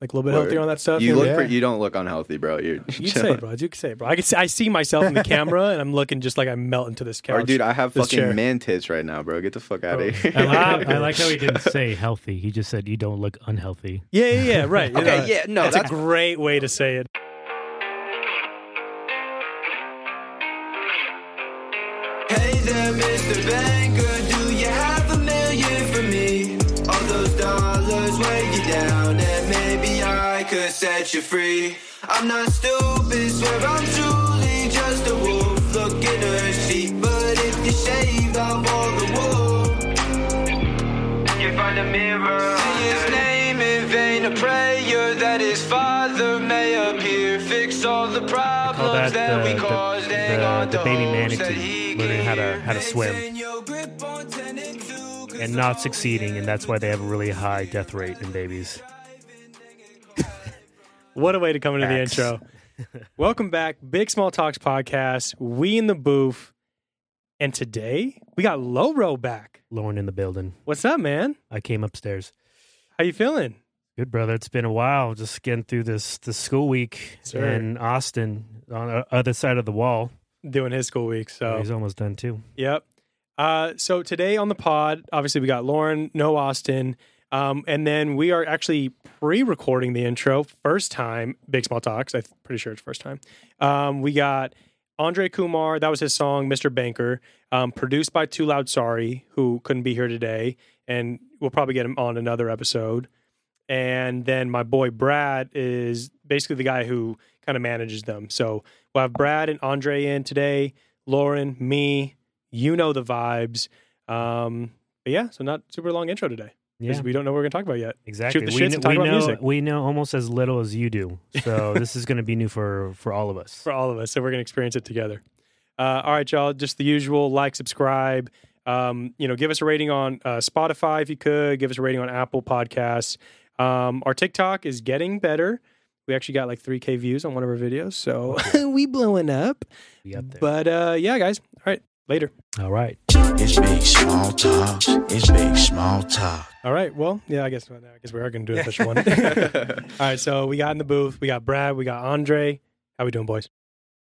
like a little bit Word. healthier on that stuff. You look. Yeah. Pretty, you don't look unhealthy, bro. You're. You can say it, bro. You can say it, bro. I can see, I see myself in the camera, and I'm looking just like I melt into this couch. Or dude, I have fucking chair. man tits right now, bro. Get the fuck out Bro. of oh. here. I like, I like how he didn't say healthy. He just said you don't look unhealthy. yeah, yeah, yeah, right. You Okay, know, yeah, no, that's, that's- a great way to say it. Set you free. I'm not stupid, swear I'm truly just a wolf looking a sheep. But if you shaved off all the wool, you find a mirror. Say his name in vain, a prayer that his father may appear. Fix all the call problems oh, that that, the- we uh, the- caused. hang the- on the to baby manatee learning how to- how to swim. maintain your grip on tenet two, 'cause And not succeeding, and that's why they have a really high death rate in babies. What a way to come into Facts. the intro. Welcome back, Big Small Talks podcast. We in the booth, and today we got Loro back. Lauren in the building. What's up, man? I came upstairs. How you feeling? Good brother. It's been a while. Just getting through this the school week Sir. in Austin on the other side of the wall. Doing his school week, so He's almost done too. Yep. Uh, so today on the pod, obviously we got Lauren, no Austin, um, and then we are actually pre-recording the intro, first time Big Small Talks. I'm pretty sure it's first time. Um, we got Andre Kumar, that was his song, Mr. Banker, um, produced by Too Loud Sorry, who couldn't be here today, and we'll probably get him on another episode. And then my boy Brad is basically the guy who kind of manages them. So we'll have Brad and Andre in today, Lauren, me, you know the vibes. Um, but yeah, so not super long intro today because Yeah, we don't know what we're gonna talk about yet. exactly. the we shits kn- talk we about know music. we know almost as little as you do. So this is going to be new for for all of us. for all of us. So we're gonna experience it together. Uh, all right, y'all. Just the usual: like, subscribe. Um, you know, give us a rating on uh, Spotify if you could. Give us a rating on Apple Podcasts. Um, our TikTok is getting better. We actually got like 3K views on one of our videos, so we blowing up. We up there. But uh, yeah, guys. All right, later. all right. It's big small talk. It's big small talk. All right. Well, yeah, I guess I guess we are going to do an official one. All right. So we got in the booth. We got Brad. We got Andre. How we doing, boys?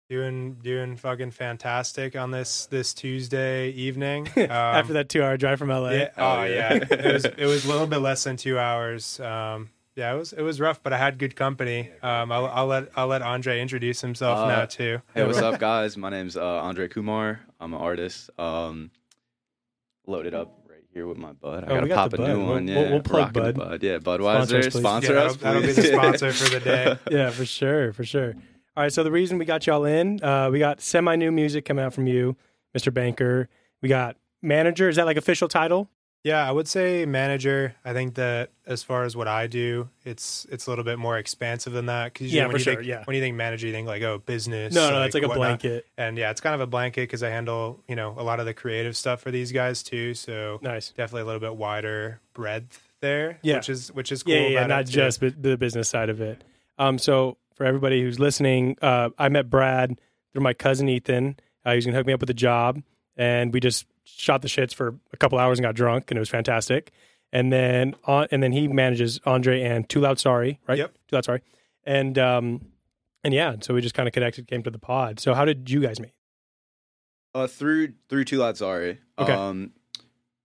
doing doing fucking fantastic on this this Tuesday evening. Um, After that two-hour drive from LA. yeah, Oh, oh yeah. yeah, it was it was a little bit less than two hours. Um, yeah, it was it was rough, but I had good company. Um, I'll, I'll let I'll let Andre introduce himself Uh, now too. Hey, what's up, guys? My name's uh, Andre Kumar. I'm an artist. Um, loaded up right here with my bud. I Oh, gotta got pop a Bud. new We'll- one. we'll- Yeah, we'll plug Bud. Bud. Yeah, Sponsor Budweiser. please. Sponsor Yeah, us, that'll, that'll be the sponsor for the day. yeah, for sure, for sure. All right, so the reason we got y'all in, uh, we got semi new music coming out from you, Mr. Banker. We got manager. Is that like official title? Yeah, I would say manager. I think that as far as what I do, it's it's a little bit more expansive than that. Because Yeah, when for you sure, think, yeah. When you think manager, you think like oh business. No, no, it's like a blanket. And yeah, it's kind of a blanket because I handle you know a lot of the creative stuff for these guys too. So Nice. definitely a little bit wider breadth there. Yeah. which is which is cool. Yeah, yeah, yeah, not just bu- the business side of it. Um, so for everybody who's listening, uh, I met Brad through my cousin Ethan. Uh, he was gonna hook me up with a job, and we just shot the shits for a couple hours and got drunk, and it was fantastic. And then on, and then he manages Andre and Too Loud Sorry, right? Yep. Too Loud Sorry, and um, and yeah, so we just kind of connected, came to the pod. So how did you guys meet? Uh, through through Too Loud Sorry. Okay. Um,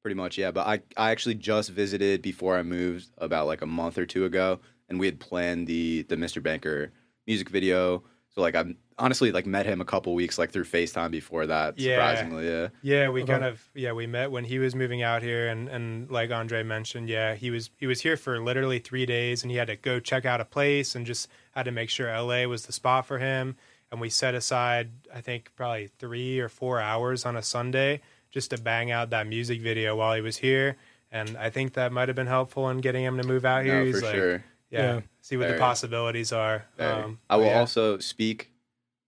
pretty much, yeah. But I I actually just visited before I moved about like a month or two ago, and we had planned the the Mr. Banker music video. So like I'm honestly like met him a couple weeks like through FaceTime before that. Yeah. Surprisingly, yeah. Yeah, we Okay. kind of yeah we met when he was moving out here, and and like Andre mentioned, yeah he was he was here for literally three days, and he had to go check out a place, and just had to make sure L.A. was the spot for him. And we set aside I think probably three or four hours on a Sunday just to bang out that music video while he was here, and I think that might have been helpful in getting him to move out here. No, He's for like, sure. Yeah, Yeah. see what Very. the possibilities are. Very. Um, I will yeah. also speak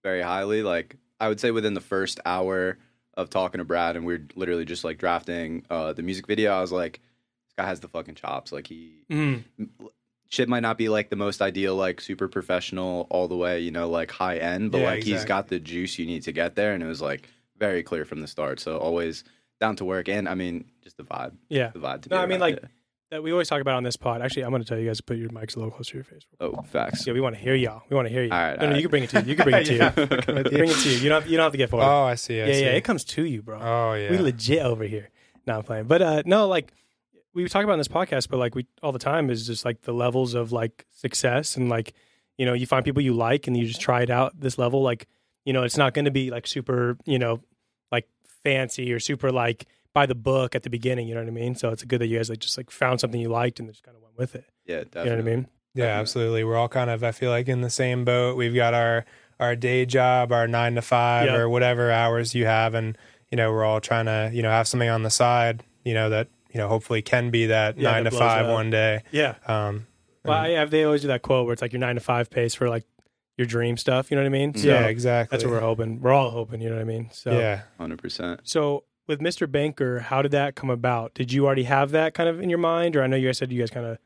very highly. Like I would say within the first hour of talking to Brad, and we are literally just like drafting uh, the music video. I was like, this guy has the fucking chops. Like he Mm. shit might not be like the most ideal, like super professional all the way, you know, like high end, but Yeah, like he's got the juice you need to get there, and it was like very clear from the start. So always down to work, and I mean just the vibe, Yeah. the vibe. To No, be I mean, like, yeah. That we always talk about on this pod. Actually, I'm going to tell you guys to put your mics a little closer to your face. Oh, facts. Yeah, we want to hear y'all. We want to hear you. All right, no, all no, right. you can bring it to you. You can bring it to you. Yeah. bring it to you. You don't. You don't have to get forward. Oh, I see. I yeah, see. yeah. It comes to you, bro. Oh, yeah. We legit over here. No, I'm playing. But uh, no, like we talk about in this podcast, but like we all the time is just like the levels of like success and like you know you find people you like and you just try it out this level. Like you know it's not going to be like super you know like fancy or super like by the book at the beginning. You know what I mean? So it's good that you guys like just like found something you liked and just kind of went with it. Yeah, definitely. You know what I mean? Yeah, absolutely. We're all kind of, I feel like, in the same boat. We've got our our day job, our nine to five, Yeah. or whatever hours you have, and you know, we're all trying to, you know, have something on the side, you know, that you know, hopefully can be that Yeah, nine that to five up. one day. Yeah. Um, Well, I have, they always do that quote where it's like your nine to five pace for like your dream stuff. You know what I mean? So yeah, exactly. that's what we're hoping. We're all hoping. You know what I mean? So Yeah. Hundred percent. So with Mr. Banker, how did that come about? Did you already have that kind of in your mind, or I know you guys said you guys kind of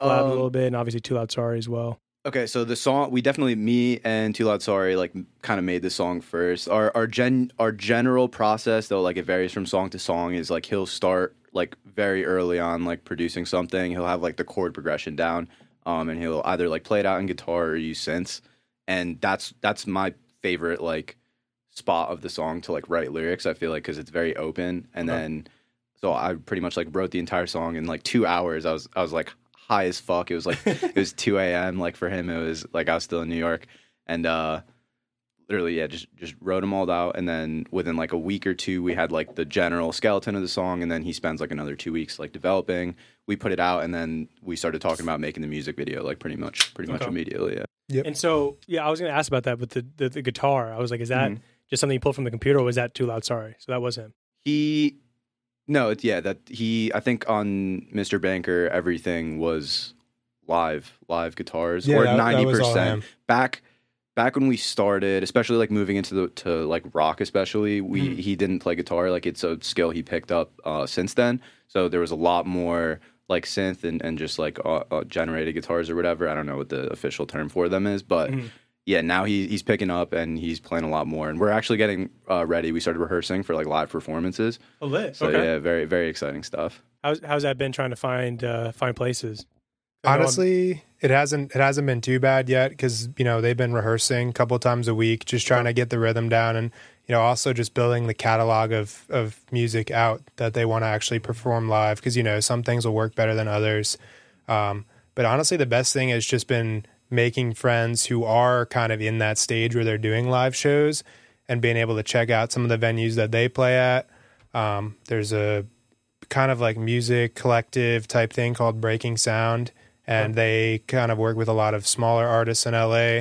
collabed a little bit, and obviously Too Loud Sorry as well. Okay, so the song we definitely me and Too Loud Sorry like kind of made the song first. Our our gen our general process though like it varies from song to song is like he'll start like very early on like producing something. He'll have like the chord progression down, um, and he'll either like play it out in guitar or use synths, and that's that's my favorite like spot of the song to like write lyrics. I feel like because it's very open, and Okay. then so I pretty much like wrote the entire song in like two hours. I was I was like high as fuck. It was like it was 2 a.m. Like for him, it was like I was still in New York, and uh, literally, yeah, just just wrote them all out, and then within like a week or two, we had like the general skeleton of the song, and then he spends like another two weeks like developing. We put it out, and then we started talking about making the music video, like pretty much, pretty much immediately. Yeah. And so, yeah, I was going to ask about that but the, the the guitar. I was like, is that Mhm. Just something you pulled from the computer, or was that Too Loud Sorry? So that was him. He, no, it's yeah, that he. I think on Mr. Banker, everything was live, live guitars, Yeah, or that- that ninety was all percent him. back back when we started, especially like moving into the to like rock, especially we Mhm. he didn't play guitar. Like it's a skill he picked up uh, since then. So there was a lot more like synth and, and just like uh, uh, generated guitars or whatever. I don't know what the official term for them is, but Mhm. Yeah, now he he's picking up and he's playing a lot more. And we're actually getting uh, ready. We started rehearsing for like live performances. Oh, lit. So okay. yeah, very very exciting stuff. How's how's that been trying to find uh, find places? I know I'm- Honestly, it hasn't it hasn't been too bad yet because you know they've been rehearsing a couple times a week, just trying to get the rhythm down, and you know also just building the catalog of of music out that they want to actually perform live because you know some things will work better than others. Um, but honestly, the best thing has just been making friends who are kind of in that stage where they're doing live shows and being able to check out some of the venues that they play at. Um, there's a kind of like music collective type thing called Breaking Sound, and they kind of work with a lot of smaller artists in LA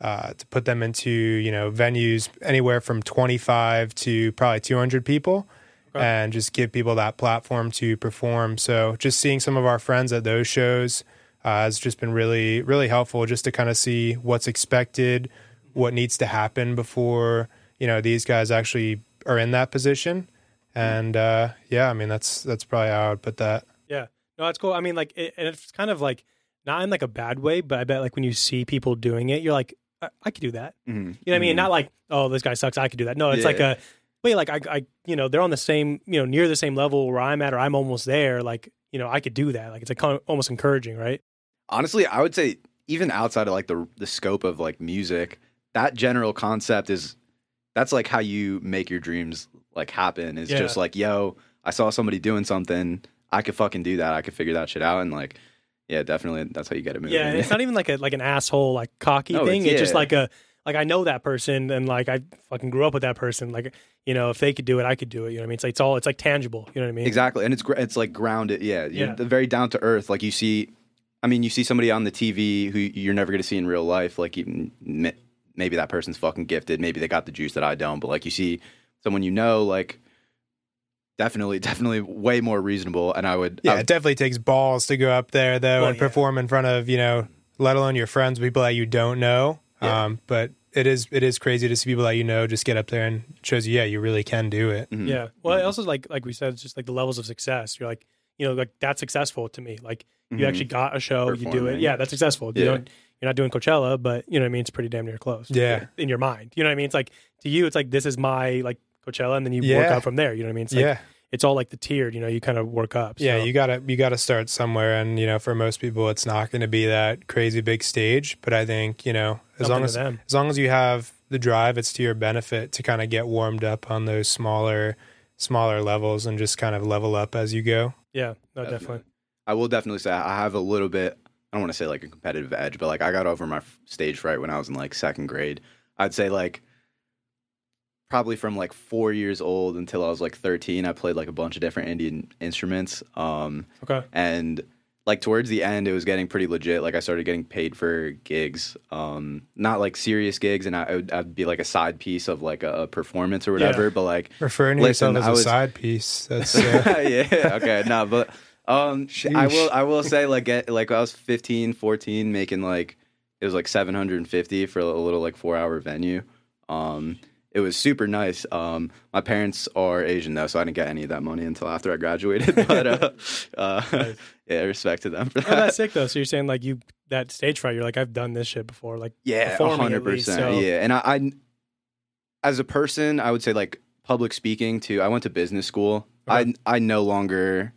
uh, to put them into you know venues anywhere from 25 to probably 200 people. Okay. And just give people that platform to perform. So, just seeing some of our friends at those shows uh, has just been really, really helpful. Just to kind of see what's expected, what needs to happen before you know these guys actually are in that position. And uh, yeah, I mean that's that's probably how I would put that. Yeah. No, that's cool. I mean, like, it, and it's kind of like not in like a bad way, but I bet like when you see people doing it, you're like, I, I could do that. Mm-hmm. You know what I mean? Not like, oh, this guy sucks. I could do that. No, it's Yeah. like a, wait, like I, I, you know, they're on the same, you know, near the same level where I'm at, or I'm almost there. Like, you know, I could do that. Like, it's like almost encouraging, right? Honestly i would say even outside of like the the scope of like music that general concept is that's like how you make your dreams like happen is Yeah. just like yo i saw somebody doing something i could fucking do that i could figure that shit out and like yeah definitely that's how you get it moving Yeah, it's not even like a like an asshole like cocky No, thing. it's- It's just like a like I know that person and like I fucking grew up with that person. Like you know, if they could do it, I could do it. You know what I mean? It's like it's all it's like tangible. You know what I mean? exactly and it's it's like grounded yeah you're Yeah. very down to earth like you see i mean you see somebody on the tv who you're never going to see in real life like you, m- maybe that person's fucking gifted maybe they got the juice that i don't but like you see someone you know like definitely definitely way more reasonable and i would Yeah, I- it definitely takes balls to go up there though Well, and yeah. perform in front of you know, let alone your friends, people that you don't know. Yeah. Um, but it is it is crazy to see people that you know just get up there and shows you, yeah, you really can do it. Mhm. Yeah. Well, it also like like we said, it's just like the levels of success. You're like, you know, like that's successful to me. Like you Mhm. actually got a show, you do it. Yeah, that's successful. You don't, you're not doing Coachella, but you know what I mean. It's pretty damn near close. Yeah. In your mind, you know what I mean. It's like to you, it's like this is my like Coachella, and then you work Yeah. out from there. You know what I mean? It's like, yeah. it's all like the tiered. You know, you kind of work up. Yeah, you gotta you gotta start somewhere, and you know, for most people, it's not going to be that crazy big stage. But I think you know, as Something long as them. as long as you have the drive, it's to your benefit to kind of get warmed up on those smaller smaller levels and just kind of level up as you go. Yeah, no, Definitely. definitely. I will definitely say I have a little bit. I don't want to say like a competitive edge, but like I got over my stage fright when I was in like second grade. I'd say like probably from like four years old until I was like thirteen. I played like a bunch of different Indian instruments. Um, Okay. and like towards the end, it was getting pretty legit. Like I started getting paid for gigs, um, not like serious gigs, and I, would I'd be like a side piece of like a, a performance or whatever. But like Referring to Listen, yourself as I a was- side piece. That's uh, yeah okay no but um i will i will say like get like i was 15 14 making like it was like 750 for a little like four hour venue um it was super nice um my parents are asian though so i didn't get any of that money until after i graduated but uh, uh yeah respect to them for Oh, that that's sick though. So you're saying like you that stage fright, you're like I've done this shit before, like Yeah, hundred percent. so- Yeah, and I, I, as a person, I would say like public speaking too. I went to business school. Okay. I I no longer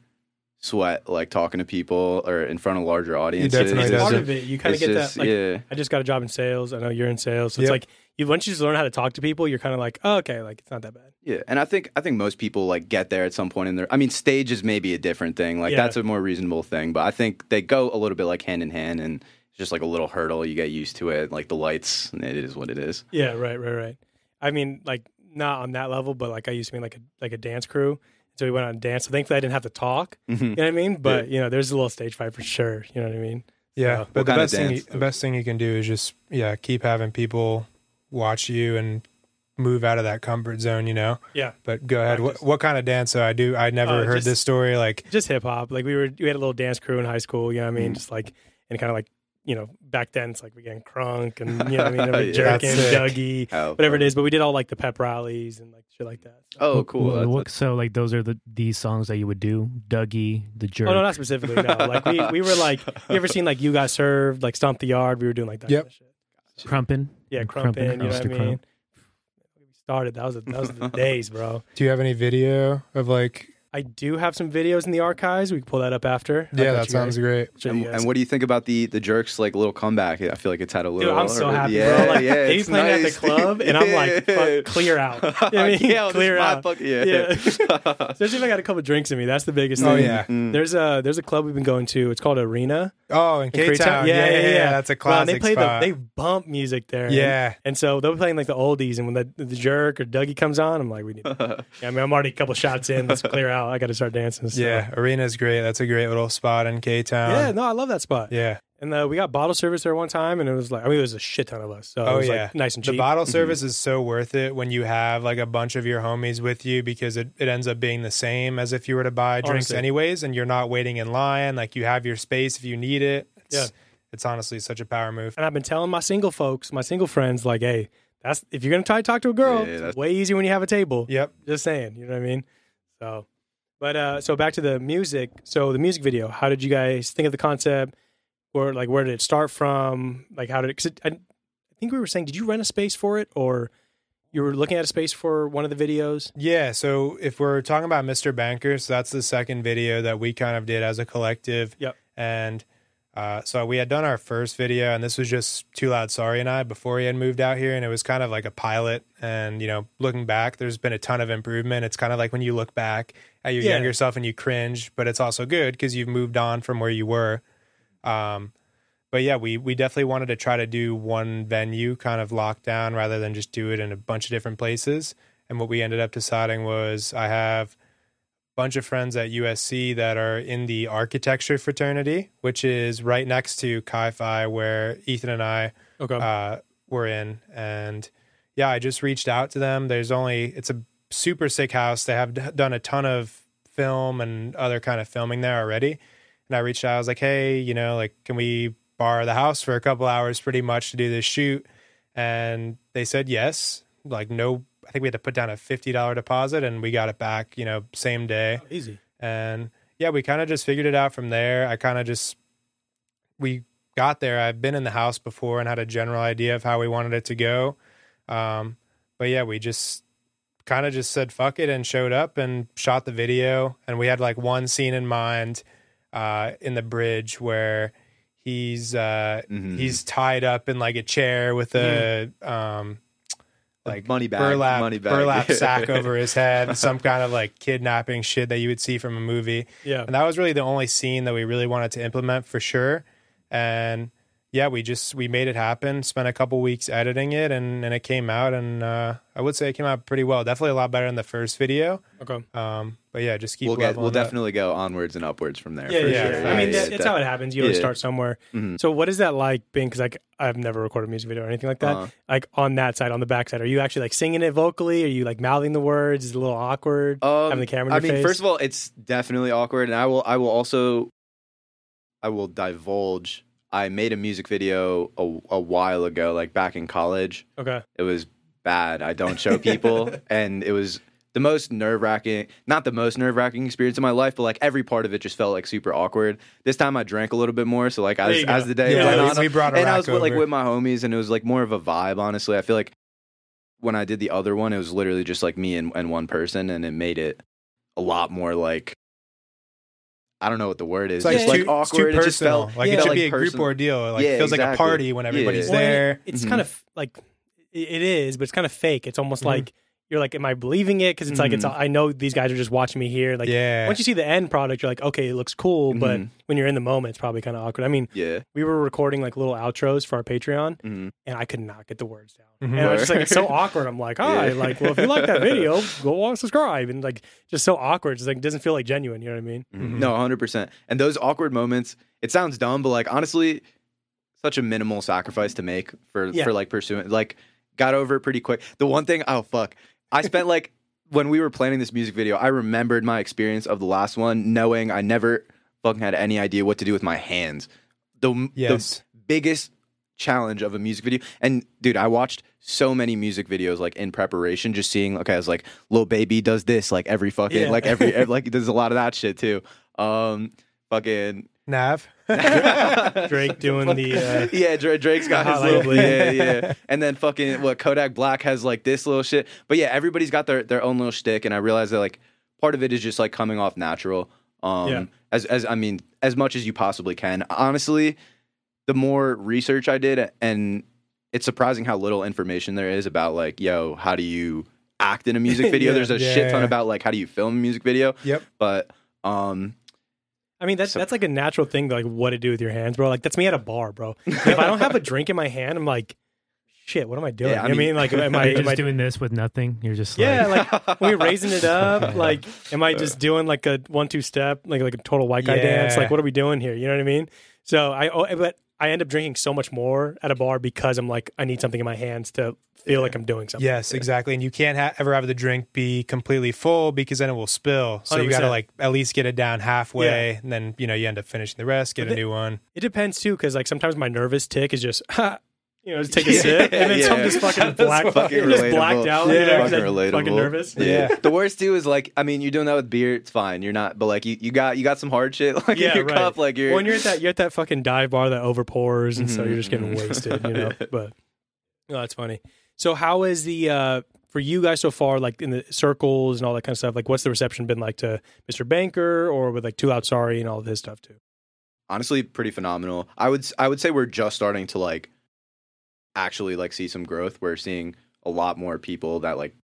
sweat like talking to people or in front of larger audiences. definitely It's part of it. You kind of get just- that. Like, yeah, I just got a job in sales. I know you're in sales, so it's like you once you just learn how to talk to people, you're kind of like, oh, okay, like it's not that bad. yeah. And I think I think most people like get there at some point in their. I mean, stage is maybe a different thing. Like Yeah. that's a more reasonable thing, but I think they go a little bit like hand in hand and. it's Just like a little hurdle, you get used to it. Like the lights, and it is what it is. Yeah, right, right, right. I mean, like not on that level, but like I used to be in like a like a dance crew. So we went on a dance. So thankfully I didn't have to talk. Mhm. You know what I mean? But you know, there's a little stage fight for sure. You know what I mean? yeah. So- but the best thing you, the best thing you can do is just yeah keep having people watch you and move out of that comfort zone. You know. Yeah. But go ahead. What, what kind of dance? So I do. I never Uh, heard just- this story. Like Just hip hop. Like we were we had a little dance crew in high school, you know what I mean? Just like and kind of like you know, back then it's like we getting crunk and you know what I mean, everybody Yeah. jerking, That's. Dougie, Oh, whatever it is. But we did all like the pep rallies and like shit like that. So- Oh, cool. what- That's- what- so like those are the these songs that you would do, Dougie, the jerk. Oh no, not specifically. No, like we, we were like, you ever seen like you got served, like stomp the yard? We were doing like that. Yep. kind of shit. Krumpin. Yeah, Krumpin', krumpin. You know what I mean? Krump. Started. That was a, that was the days, bro. do you have any video of like? I do have some videos in the archives. We can pull that up after. Yeah, that sounds guys- great. And, and what do you think about the the jerks like little comeback? I feel like it's had a Dude, little. I'm so happy, yeah, bro. Like yeah, they playing nice. at the club, and I'm like, fuck, clear out. You know what I mean? yeah, clear out. fuck- yeah. Yeah. Especially if I got a couple drinks in me. That's the biggest Oh thing. yeah. Mm. There's a there's a club we've been going to. It's called Arena. Oh, in in K Town. Koreatown. Yeah, yeah, yeah, That's a Well, and classic they play spot. the they bump music there. and- yeah. And so they'll be playing like the oldies, and when the, the jerk or Dougie comes on, I'm like, we need. Yeah, I mean, I'm already a couple shots in. Let's clear out. I got to start dancing. So. Yeah, Arena's great. That's a great little spot in K Town. yeah. No, I love that spot. yeah. And uh, we got bottle service there one time, and it was like, I mean, it was a shit ton of us. So it Oh was yeah, like nice and cheap. The bottle service is so worth it when you have like a bunch of your homies with you because it, it ends up being the same as if you were to buy drinks Honestly. anyways, and you're not waiting in line. Like you have your space if you need it. It's, Yeah. it's honestly such a power move. and I've been telling my single folks, my single friends, like, hey, that's if you're gonna try to talk to a girl, Yeah, it's way easier when you have a table. Yep. Just saying, you know what I mean? So, but uh, so back to the music. So the music video. How did you guys think of the concept? Or like, where did it start from? Like, how did it? Cause it, I, I think we were saying, did you rent a space for it, or you were looking at a space for one of the videos? Yeah. So if we're talking about Mr. Bankers, that's the second video that we kind of did as a collective. Yep. And uh, so we had done our first video, and this was just Too Loud Sorry and I before he had moved out here, and it was kind of like a pilot. And you know, looking back, there's been a ton of improvement. It's kind of like when you look back at your Yeah. younger self and you cringe, but it's also good because you've moved on from where you were. Um, but yeah, we we definitely wanted to try to do one venue kind of locked down rather than just do it in a bunch of different places. And what we ended up deciding was I have a bunch of friends at USC that are in the architecture fraternity, which is right next to Chi Phi, where Ethan and I Okay. uh, were in. And yeah, I just reached out to them. There's only, it's a super sick house. They have d- done a ton of film and other kind of filming there already. And I reached out, I was like, hey, you know, like, can we borrow the house for a couple hours pretty much to do this shoot? And they said yes. Like, no, I think we had to put down a $50 deposit and we got it back, you know, same day. Easy. And yeah, we kind of just figured it out from there. I kind of just, we got there. I've been in the house before and had a general idea of how we wanted it to go. Um, but yeah, we just kind of just said fuck it and showed up and shot the video. And we had like one scene in mind uh, in the bridge where he's uh, Mhm. he's tied up in like a chair with a um, like money bag, burlap money bag. burlap sack over his head, some kind of like kidnapping shit that you would see from a movie. Yeah. And that was really the only scene that we really wanted to implement for sure. And yeah, we just we made it happen. Spent a couple weeks editing it, and and it came out. And uh, I would say it came out pretty well. Definitely a lot better than the first video. Okay. Um, but yeah, just keep. we'll get we'll up. definitely go onwards and upwards from there. Yeah, for yeah. sure. yeah. I mean, yeah, that, it's how it happens. You always Yeah. start somewhere. Mhm. So, what is that like being? Because like I've never recorded a music video or anything like that. Uh-huh. Like on that side, on the back side, are you actually like singing it vocally? Are you like mouthing the words? Is it a little awkward Um, having the camera? In I mean, face? first of all, it's definitely awkward, and I will I will also I will divulge. I made a music video a, a while ago, like back in college. okay, It was bad. I don't show people, and it was the most nerve wracking. Not the most nerve wracking experience of my life, but like every part of it just felt like super awkward. This time I drank a little bit more, so like as as the day Yeah, went we- on, we brought and I was with, like with my homies, and it was like more of a vibe. Honestly, I feel like when I did the other one, it was literally just like me and, and one person, and it made it a lot more like I don't know what the word is. It's like, just too, like it's too awkward. It just personal. felt like yeah, it should like be a group personal. ordeal. Like Yeah, it feels like a party when everybody's Yeah. Well, there. it- it's Mhm. kind of like it it is, but it's kind of fake. It's almost Mhm. like you're like, am I believing it? Because it's like it's Mhm. I know these guys are just watching me here. Like yeah. once you see the end product, you're like, okay, it looks cool, but Mhm. when you're in the moment, it's probably kind of awkward. I mean, yeah. we were recording like little outros for our Patreon, Mhm. and I could not get the words down. Mhm. And I was just like, it's so Word. awkward. I'm like, hi, Yeah. like, well, if you like that video, go on subscribe, and like, just so awkward. It's like it doesn't feel like genuine. You know what I mean? Mhm. No, hundred percent. And those awkward moments, it sounds dumb, but like honestly, such a minimal sacrifice to make for Yeah. for like pursuing. Like, got over it pretty quick. The one thing, oh fuck, I spent like when we were planning this music video, I remembered my experience of the last one, knowing I never fucking had any idea what to do with my hands. The Yes. the biggest challenge of a music video. And dude, I watched so many music videos like in preparation, just seeing okay, I was like, Lil Baby does this like every fucking Yeah. like every, every like there's a lot of that shit too. Um fucking Nav. Drake doing the. Uh, yeah, Dra- Drake's got his little bleed. yeah, yeah. And then fucking what Kodak Black has like this little shit. But yeah, everybody's got their their own little shtick, and I realize that like part of it is just like coming off natural. Um Yeah. as as I mean, as much as you possibly can. Honestly, the more research I did and it's surprising how little information there is about like, yo, how do you act in a music video? Yeah. There's a shit ton Yeah. about like how do you film a music video. Yep. But um I mean, that's So- that's like a natural thing, like what to do with your hands, bro. Like that's me at a bar, bro. if I don't have a drink in my hand, I'm like, shit, what am I doing? Yeah, I I, mean, mean- like, am I, You're am just I doing this with nothing. You're just Yeah, like, like you're raising it up, like, am I just doing like a one two step, like like a total white guy dance? Like, what are we doing here? You know what I mean? So I, oh, but I end up drinking so much more at a bar because I'm like, I need something in my hands to feel like I'm doing something. Yes, exactly. And you can't ha- ever have the drink be completely full because then it will spill. So you got to like at least get it down halfway, and then you know you end up finishing the rest, get But a the- new one. It depends too, because like sometimes my nervous tick is just, you know, just take a sip, and then some yeah. just fucking black, Fucking just relatable. blacked out. Yeah. you know, 'cause fucking I'm relatable. fucking nervous. Yeah. the worst too is like I mean you're doing that with beer, it's fine. You're not, but like you, you got you got some hard shit like Yeah, in your right. cup, like you're when you're at that you're at that fucking dive bar that over pours and so Mhm, you're just getting mhm. wasted you know but no that's funny so how is the uh for you guys so far like in the circles and all that kind of stuff like what's the reception been like to mr banker or with like Too Loud Sorry and all of his stuff too honestly pretty phenomenal. I would I would say we're just starting to like actually like see some growth. We're seeing a lot more people that like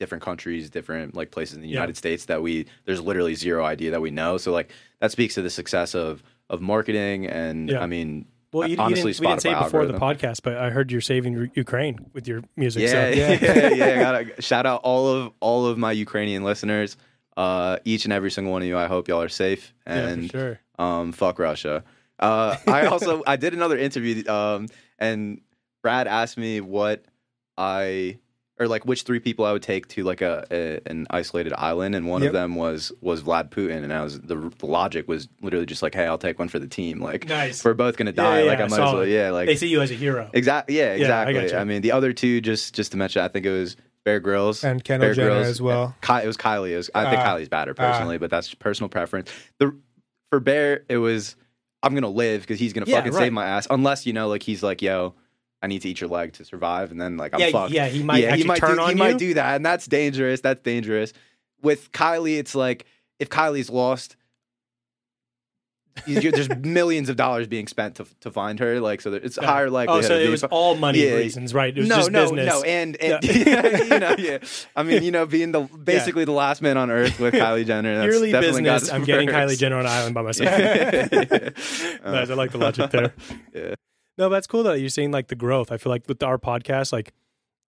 different countries, different like places in the Yeah. United States that we there's literally zero idea that we know. So like that speaks to the success of of marketing and Yeah. I mean well you, you didn't, we didn't say it before the podcast but i heard you're saving ukraine with your music Yeah, so yeah, yeah, yeah. Gotta shout out all of all of my Ukrainian listeners. Uh, each and every single one of you. I hope y'all are safe yeah, and for sure um, fuck Russia. Uh, I also I did another interview, um, and Brad asked me what I or like which three people I would take to like a, a an isolated island, and one Yep. of them was was Vlad Putin, and I was the, the logic was literally just like, hey, I'll take one for the team. Like, nice we're both gonna die. yeah, like yeah, I might as well, yeah, like they see you as a hero exactly, yeah, I exactly. gotcha. I mean, the other two, just just to mention, I think it was Bear Grylls And Kendall Bear Jenner Grylls, as well. Ky- it was Kylie. It was, I think Ah. Kylie's better personally, but that's personal preference. The for Bear, it was I'm gonna live because he's gonna Yeah, fucking right. save my ass. Unless you know, like he's like, yo, I need to eat your leg to survive, and then like I'm yeah, fucked. yeah, he might actually he might turn do, on he you. might do that, and that's dangerous. That's dangerous. With Kylie, it's like if Kylie's lost, there's millions of dollars being spent to to find her. Like so, there- it's Yeah. higher Oh, so it was fu- all money Yeah. reasons, right? It was no, just no, business. no, and, and Yeah. you know, yeah. I mean, you know, being the basically the last man on earth with Kylie Jenner. That's Purely definitely business. I'm getting. Kylie Jenner on an island by myself. nice. I like the logic there. No, that's cool though. You're seeing like the growth. I feel like with our podcast, like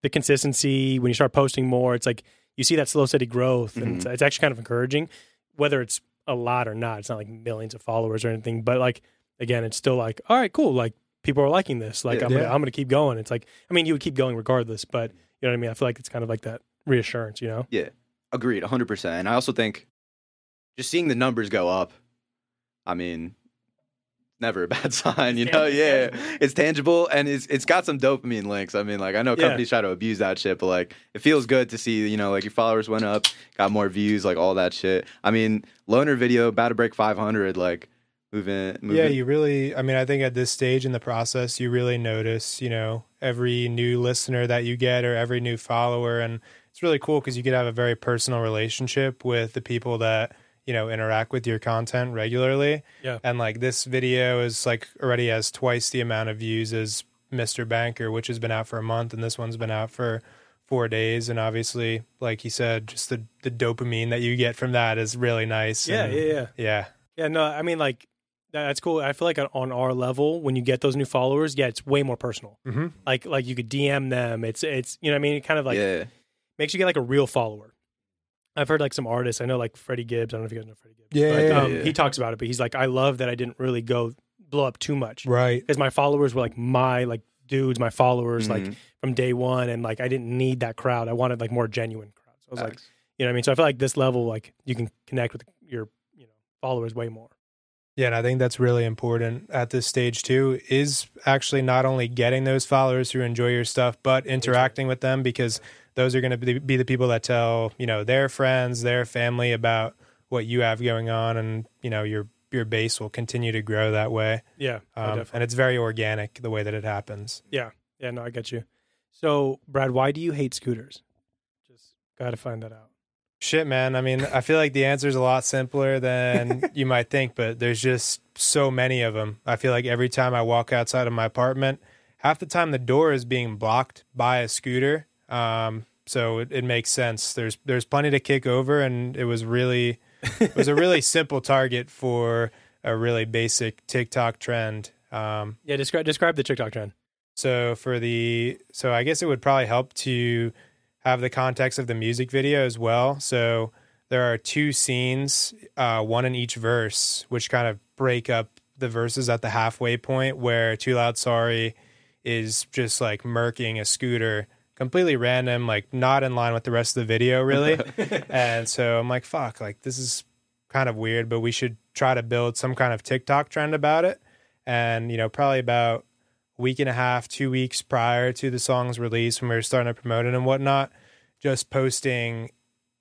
the consistency when you start posting more, it's like you see that slow, steady growth, and Mm-hmm. it's, it's actually kind of encouraging. Whether it's a lot or not, it's not like millions of followers or anything, but like again, it's still like, all right, cool. Like people are liking this. Like Yeah. I'm, gonna, Yeah. I'm gonna keep going. It's like, I mean, you would keep going regardless, but you know what I mean. I feel like it's kind of like that reassurance, you know? Yeah, agreed, 100%. And I also think just seeing the numbers go up, I mean, never a bad sign, you know? Yeah, it's tangible and it's it's got some dopamine links. I mean, like, I know Yeah. companies try to abuse that shit, but like, it feels good to see, you know, like your followers went up, got more views, like all that shit. I mean, loner video, about to break 500, like, moving. moving. Yeah, you really. I mean, I think at this stage in the process, you really notice, you know, every new listener that you get or every new follower, and it's really cool because you get to have a very personal relationship with the people that you know interact with your content regularly. Yeah. and like this video is like already has twice the amount of views as Mr. Banker, which has been out for a month, and this one's been out for four days. And obviously, like you said, just the the dopamine that you get from that is really nice. Yeah, and- yeah, yeah. yeah. Yeah, no, I mean, like that's cool. I feel like on our level, when you get those new followers, yeah, it's way more personal. Mhm. Like, like you could DM them. It's, it's, you know, what I mean, it kind of like yeah. makes you get like a real follower. I've heard like some artists. I know like Freddie Gibbs. I don't know if you guys know Freddie Gibbs. Yeah, but, yeah, um, yeah. he talks about it. But he's like, I love that I didn't really go blow up too much Right. because my followers were like my like dudes, my followers like Mhm. from day one, and like I didn't need that crowd. I wanted like more genuine crowds. So I was like, you know, what I mean, so I feel like this level, like you can connect with your, you know, followers way more. Yeah, and I think that's really important at this stage too. Is actually not only getting those followers who enjoy your stuff, but interacting with them because those are going to be, be the people that tell you know their friends, their family about what you have going on, and you know your your base will continue to grow that way. Yeah, oh, Um, and it's very organic the way that it happens. Yeah. Yeah, no, I get you. So, Brad, why do you hate scooters? Just got to find that out. Shit, man. I mean, I feel like the answer is a lot simpler than you might think, but there's just so many of them. I feel like every time I walk outside of my apartment, half the time the door is being blocked by a scooter. Um, so it, it makes sense. There's there's plenty to kick over, and it was really it was a really simple target for a really basic TikTok trend. Um, Yeah, describe describe the TikTok trend. so for the so I guess it would probably help to have the context of the music video as well. So there are two scenes, uh, one in each verse, which kind of break up the verses at the halfway point where Too Loud Sorry is just like murking a scooter completely random, like not in line with the rest of the video, really. and so I'm like, fuck, like this is kind of weird, but we should try to build some kind of TikTok trend about it. And, you know, probably about a week and a half, two weeks prior to the song's release when we were starting to promote it and whatnot, just posting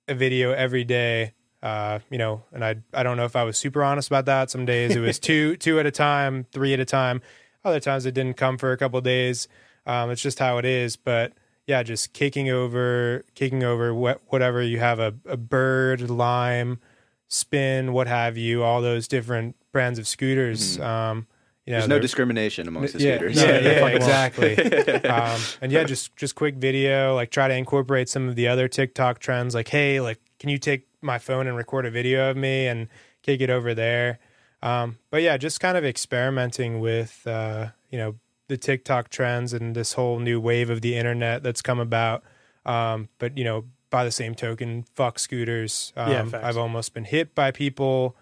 a video every day. Uh, you know, and I I don't know if I was super honest about that. Some days it was two two at a time, three at a time. Other times it didn't come for a couple days. Um, it's just how it is. But yeah, just kicking over, kicking over what, whatever you have a, a bird, lime, spin, what have you, all those different brands of scooters. Um, you know, There's no discrimination amongst the yeah, scooters. Yeah, they're yeah, exactly. um, and yeah, just just quick video, like try to incorporate some of the other TikTok trends. Like, hey, like, can you take my phone and record a video of me and kick it over there? Um, but yeah, just kind of experimenting with uh, you know the TikTok trends and this whole new wave of the internet that's come about. Um, but you know, by the same token, fuck scooters. Um, Yeah. I've almost been hit by people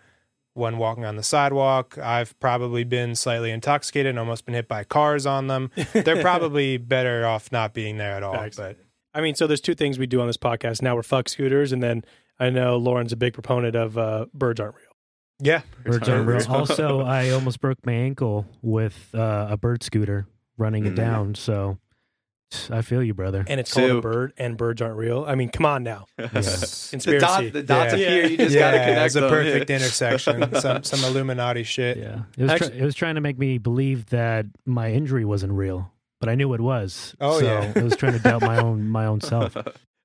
when walking on the sidewalk. I've probably been slightly intoxicated and almost been hit by cars on them. They're probably better off not being there at all. Facts. But I mean, so there's two things we do on this podcast. Now we're fuck scooters, and then I know Lauren's a big proponent of uh, birds aren't real. Yeah, Birds Return aren't real. Also, I almost broke my ankle with uh, a bird scooter running it Mhm. down. So I feel you, brother. And it's called a Two. bird, and birds aren't real. I mean, come on now, the, conspiracy. dot, the dots Yeah. appear. You just yeah, gotta connect it's a them. perfect intersection. Some some Illuminati shit. Yeah, it was, Actu- try- it was trying to make me believe that my injury wasn't real. but I knew it was. Oh, so yeah. I was trying to doubt my own my own self.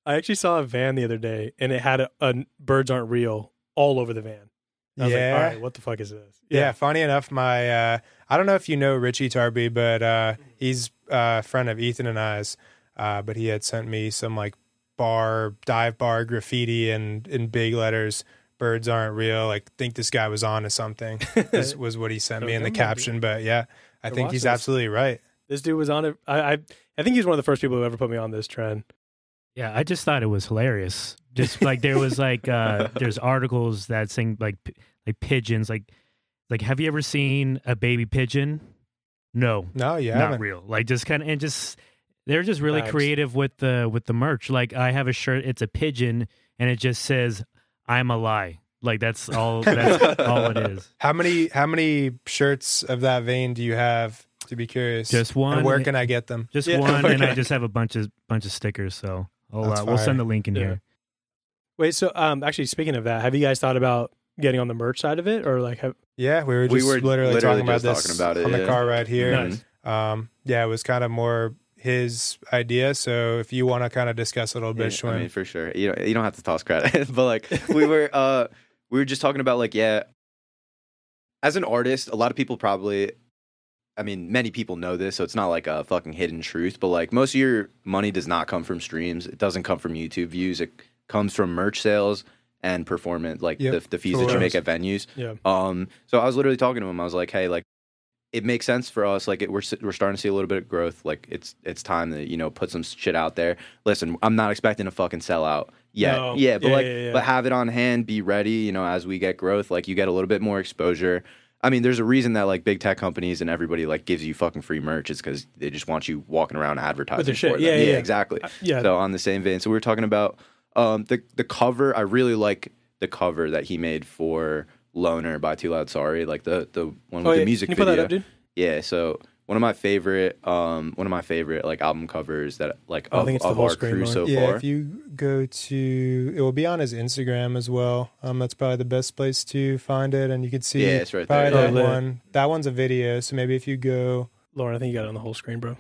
I actually saw a van the other day, and it had a, a "Birds Aren't Real" all over the van. I was Yeah. like, all right, what the fuck is this? Yeah. funny enough, my uh, I don't know if you know Richie Tarby, but uh, he's a friend of Ethan and I's. Uh, but he had sent me some like bar dive bar graffiti and in big letters. Birds aren't real. Like think this guy was on to something. this was what he sent me in the Okay, man, caption. But yeah, I Gotta think he's this. absolutely right. This dude was on it. I, I I think he's one of the first people who ever put me on this trend. Yeah, I just thought it was hilarious. Just like there was like uh there's articles that saying like p- like pigeons like like have you ever seen a baby pigeon? No, No, yeah. not haven't. real. Like just kind of and just they're just really Vibes. creative with the with the merch. Like I have a shirt, it's a pigeon, and it just says "I'm a lie." Like that's all. That's all it is. How many how many shirts of that vein do you have? To be curious, Just one. And where can I get them? Just Yeah, one, and I just have a bunch of bunch of stickers. So I'll, uh, we'll send the link in Yeah. here. Wait, so um, actually, speaking of that, have you guys thought about getting on the merch side of it, or like, have, Yeah, we were We were literally, literally talking about this talking about it, on the yeah. car ride here. Nice. Um, yeah, it was kind of more his idea. So if you want to kind of discuss a little bit, Yeah, I mean, for sure. You know, you don't have to toss credit, but like we were, uh, we were just talking about like, yeah, as an artist, a lot of people probably, I mean, many people know this, so it's not like a fucking hidden truth. But like, most of your money does not come from streams. It doesn't come from YouTube views. It comes from merch sales and performance, like Yep, the, the fees that you make at venues. yeah, Um, so I was literally talking to him. I was like, "Hey, like, it makes sense for us. Like, it, we're we're starting to see a little bit of growth. Like, it's it's time to you know put some shit out there. Listen, I'm not expecting to fucking sell out yet. No. Yeah, but Yeah, like, yeah, yeah. but have it on hand, be ready. You know, as we get growth, like, you get a little bit more exposure. I mean, there's a reason that like big tech companies and everybody like gives you fucking free merch. It's because they just want you walking around advertising shit. for them. Yeah, yeah, yeah. exactly. Uh, yeah. So on the same vein, so we were talking about um, the the cover. I really like the cover that he made for Loner by Too Loud Sorry, like the the one with oh, the yeah. music Can you put that up, dude? Yeah, so one of my favorite um one of my favorite like album covers that like Oh, I of, think it's the of whole our screen, crew Lauren. so yeah, far. if you go to, it will be on his Instagram as well. Um, that's probably the best place to find it, and you can see. Yeah, it's right probably there. That Oh, lit. one, that one's a video. So maybe if you go, Lauren, I think you got it on the whole screen, bro.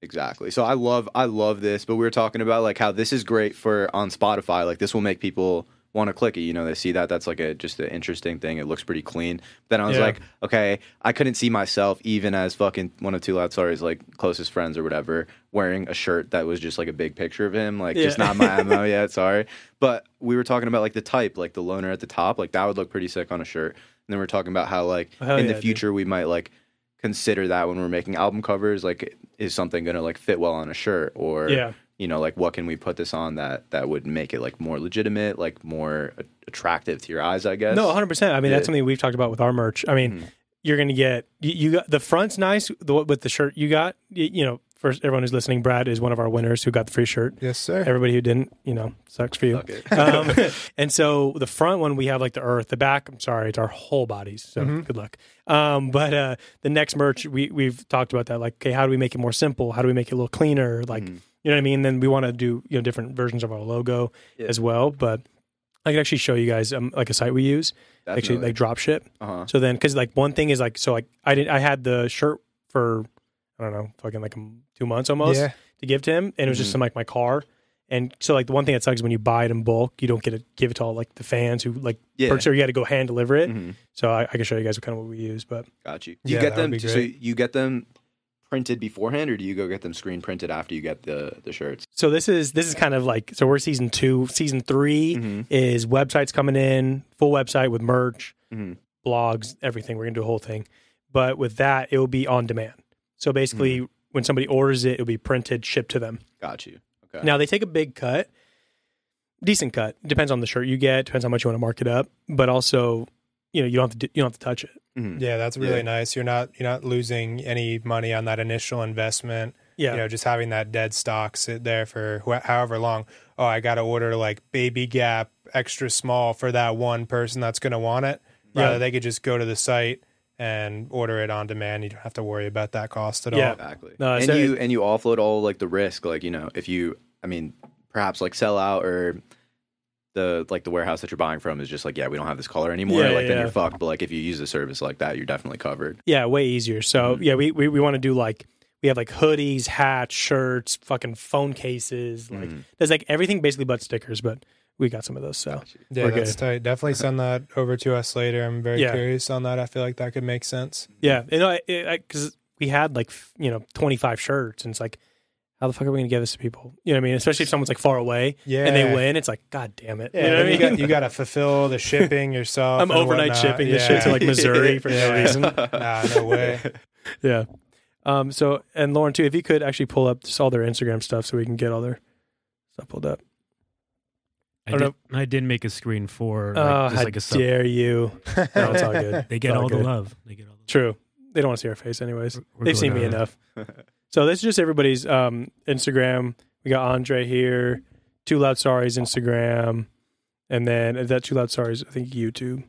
Exactly. So I love I love this, but we were talking about like how this is great for on Spotify. Like this will make people want to click it. You know, they see that that's like a just an interesting thing. It looks pretty clean. Then I was Yeah. like, okay, I couldn't see myself even as fucking one of Too Loud Sorry's like closest friends or whatever wearing a shirt that was just like a big picture of him. Like just not my mo yet. Sorry, but we were talking about like the type, like the loner at the top. Like that would look pretty sick on a shirt. And then we are talking about how like hell in yeah, the dude. future we might like consider that when we're making album covers like is something gonna like fit well on a shirt or Yeah. you know like what can we put this on that that would make it like more legitimate like more a- attractive to your eyes i guess No, 100. percent I mean, Yeah. that's something we've talked about with our merch. I mean, Mhm. you're gonna get you, you got the front's nice the, with the shirt you got. You, you know, first everyone who's listening, Brad is one of our winners who got the free shirt. yes, sir. Everybody who didn't, you know, sucks for you. Fuck it. um, and so the front one we have like the earth. The back, I'm sorry, it's our whole bodies. So Mhm. good luck. Um, but uh, the next merch we we've talked about that. Like, okay, how do we make it more simple? How do we make it a little cleaner? Like, Mhm. you know what I mean? Then we want to do you know different versions of our logo Yeah. as well. But I can actually show you guys um, like a site we use. Actually, like drop ship. uh-huh So then, because like one thing is like, so like I didn't I had the shirt for I don't know, fucking like two months almost Yeah, to give to him, and it was just Mhm. in like my car. And so like the one thing that sucks is when you buy it in bulk, you don't get to give it to all like the fans who like yeah purchase, or you got to go hand deliver it. Mhm. So I, I can show you guys what kind of what we use, but got you do you Yeah, get them so you get them printed beforehand or do you go get them screen printed after you get the the shirts so this is this is kind of like so we're season two, season 3 Mhm. is websites coming in, full website with merch, Mhm. blogs, everything. We're gonna do a whole thing, but with that, it will be on demand. So basically, when somebody orders it, it'll be printed, shipped to them. got you okay Now they take a big cut, decent cut. Depends on the shirt you get. Depends how much you want to mark it up. But also, you know, you don't have to you don't have to touch it. Mhm. yeah, that's really Yeah. nice. You're not you're not losing any money on that initial investment. Yeah, you know, just having that dead stock sit there for wh- however long. Oh, I got to order like Baby Gap extra small for that one person that's going to want it. Rather, Yeah. they could just go to the site and order it on demand. You don't have to worry about that cost at Yeah. all. Exactly. No, and so you and you offload all like the risk, like you know, if you, I mean, perhaps like sell out or the like the warehouse that you're buying from is just like, yeah, we don't have this color anymore. Yeah, like yeah, then yeah. you're fucked. But like if you use a service like that, you're definitely covered. yeah, way easier. So Mhm. yeah, we we, we want to do like we have like hoodies, hats, shirts, fucking phone cases. Like Mhm. there's like everything basically but stickers, but we got some of those. So Yeah, We're that's good. tight. Definitely send that over to us later. I'm very Yeah. curious on that. I feel like that could make sense. yeah, you know, because we had like you know 25 shirts, and it's like, how the fuck are we gonna give this to people? You know what I mean? Especially if someone's like far away Yeah, and they win, it's like, god damn it. Yeah, you know what I you mean? got you got to fulfill the shipping yourself. I'm overnight whatnot. shipping this yeah. shit to like Missouri for no reason. Nah, no way. Yeah. Um. So and Lauren too, if you could actually pull up just all their Instagram stuff so we can get all their stuff pulled up. I, I did, don't I did make a screen for like, oh, just how like a sub. dare you? No, it's all good. They get all the good. love. They get all the True. They don't want to see our face anyways. We're- we're They've seen me on. enough. So this is just everybody's um Instagram. We got Andre here, Too Loud Sorry's Instagram, and then is that Too Loud Sorry's I think YouTube.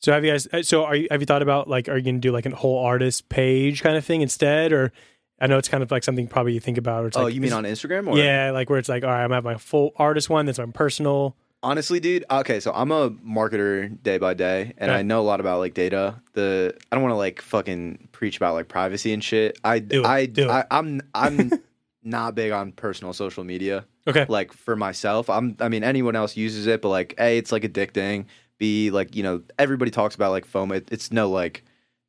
So have you guys? uh, So are you? Have you thought about like, are you gonna do like a whole artist page kind of thing instead, or I know it's kind of like something probably you think about. Or it's Oh, like, you mean on Instagram? Or? Yeah, like where it's like, all right, I'm gonna have my full artist one. That's my personal. Honestly, dude. Okay, so I'm a marketer day by day, and Okay. I know a lot about like data. The I don't want to like fucking preach about like privacy and shit. I Do it, I, do it. I I'm I'm not big on personal social media. Okay. Like for myself, I'm. I mean, anyone else uses it, but like, a, it's like addicting. B, like you know, everybody talks about like FOMO. It, it's no like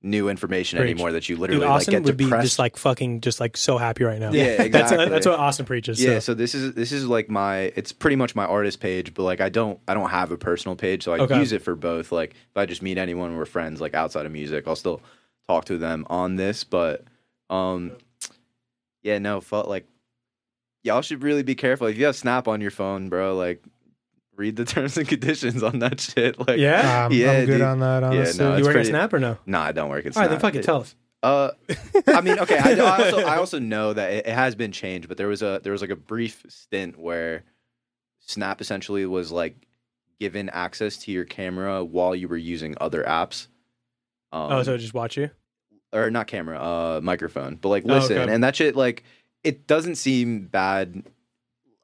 new information Preach. anymore that you Dude, literally like Austin get would be just like fucking, just like so happy right now. Yeah, That's exactly. that's what Austin preaches. Yeah, so. so this is this is like my it's pretty much my artist page, but like I don't I don't have a personal page, so I Okay. use it for both. Like if I just meet anyone we're friends like outside of music, I'll still talk to them on this, but um yeah, no, felt like y'all should really be careful. If you have Snap on your phone, bro, like read the terms and conditions on that shit. Like yeah. Um, Yeah, I'm good dude. on that. Honestly, no, you it's work pretty- at Snap or no? Nah, I don't work at Snap. All right, Snap. then fucking It- tell us. uh, I mean, okay. I, I also I also know that it, it has been changed, but there was a there was like a brief stint where Snap essentially was like given access to your camera while you were using other apps. Um, oh, so just watch you. or not camera, uh, microphone. But like Oh, listen, okay. and that shit like it doesn't seem bad.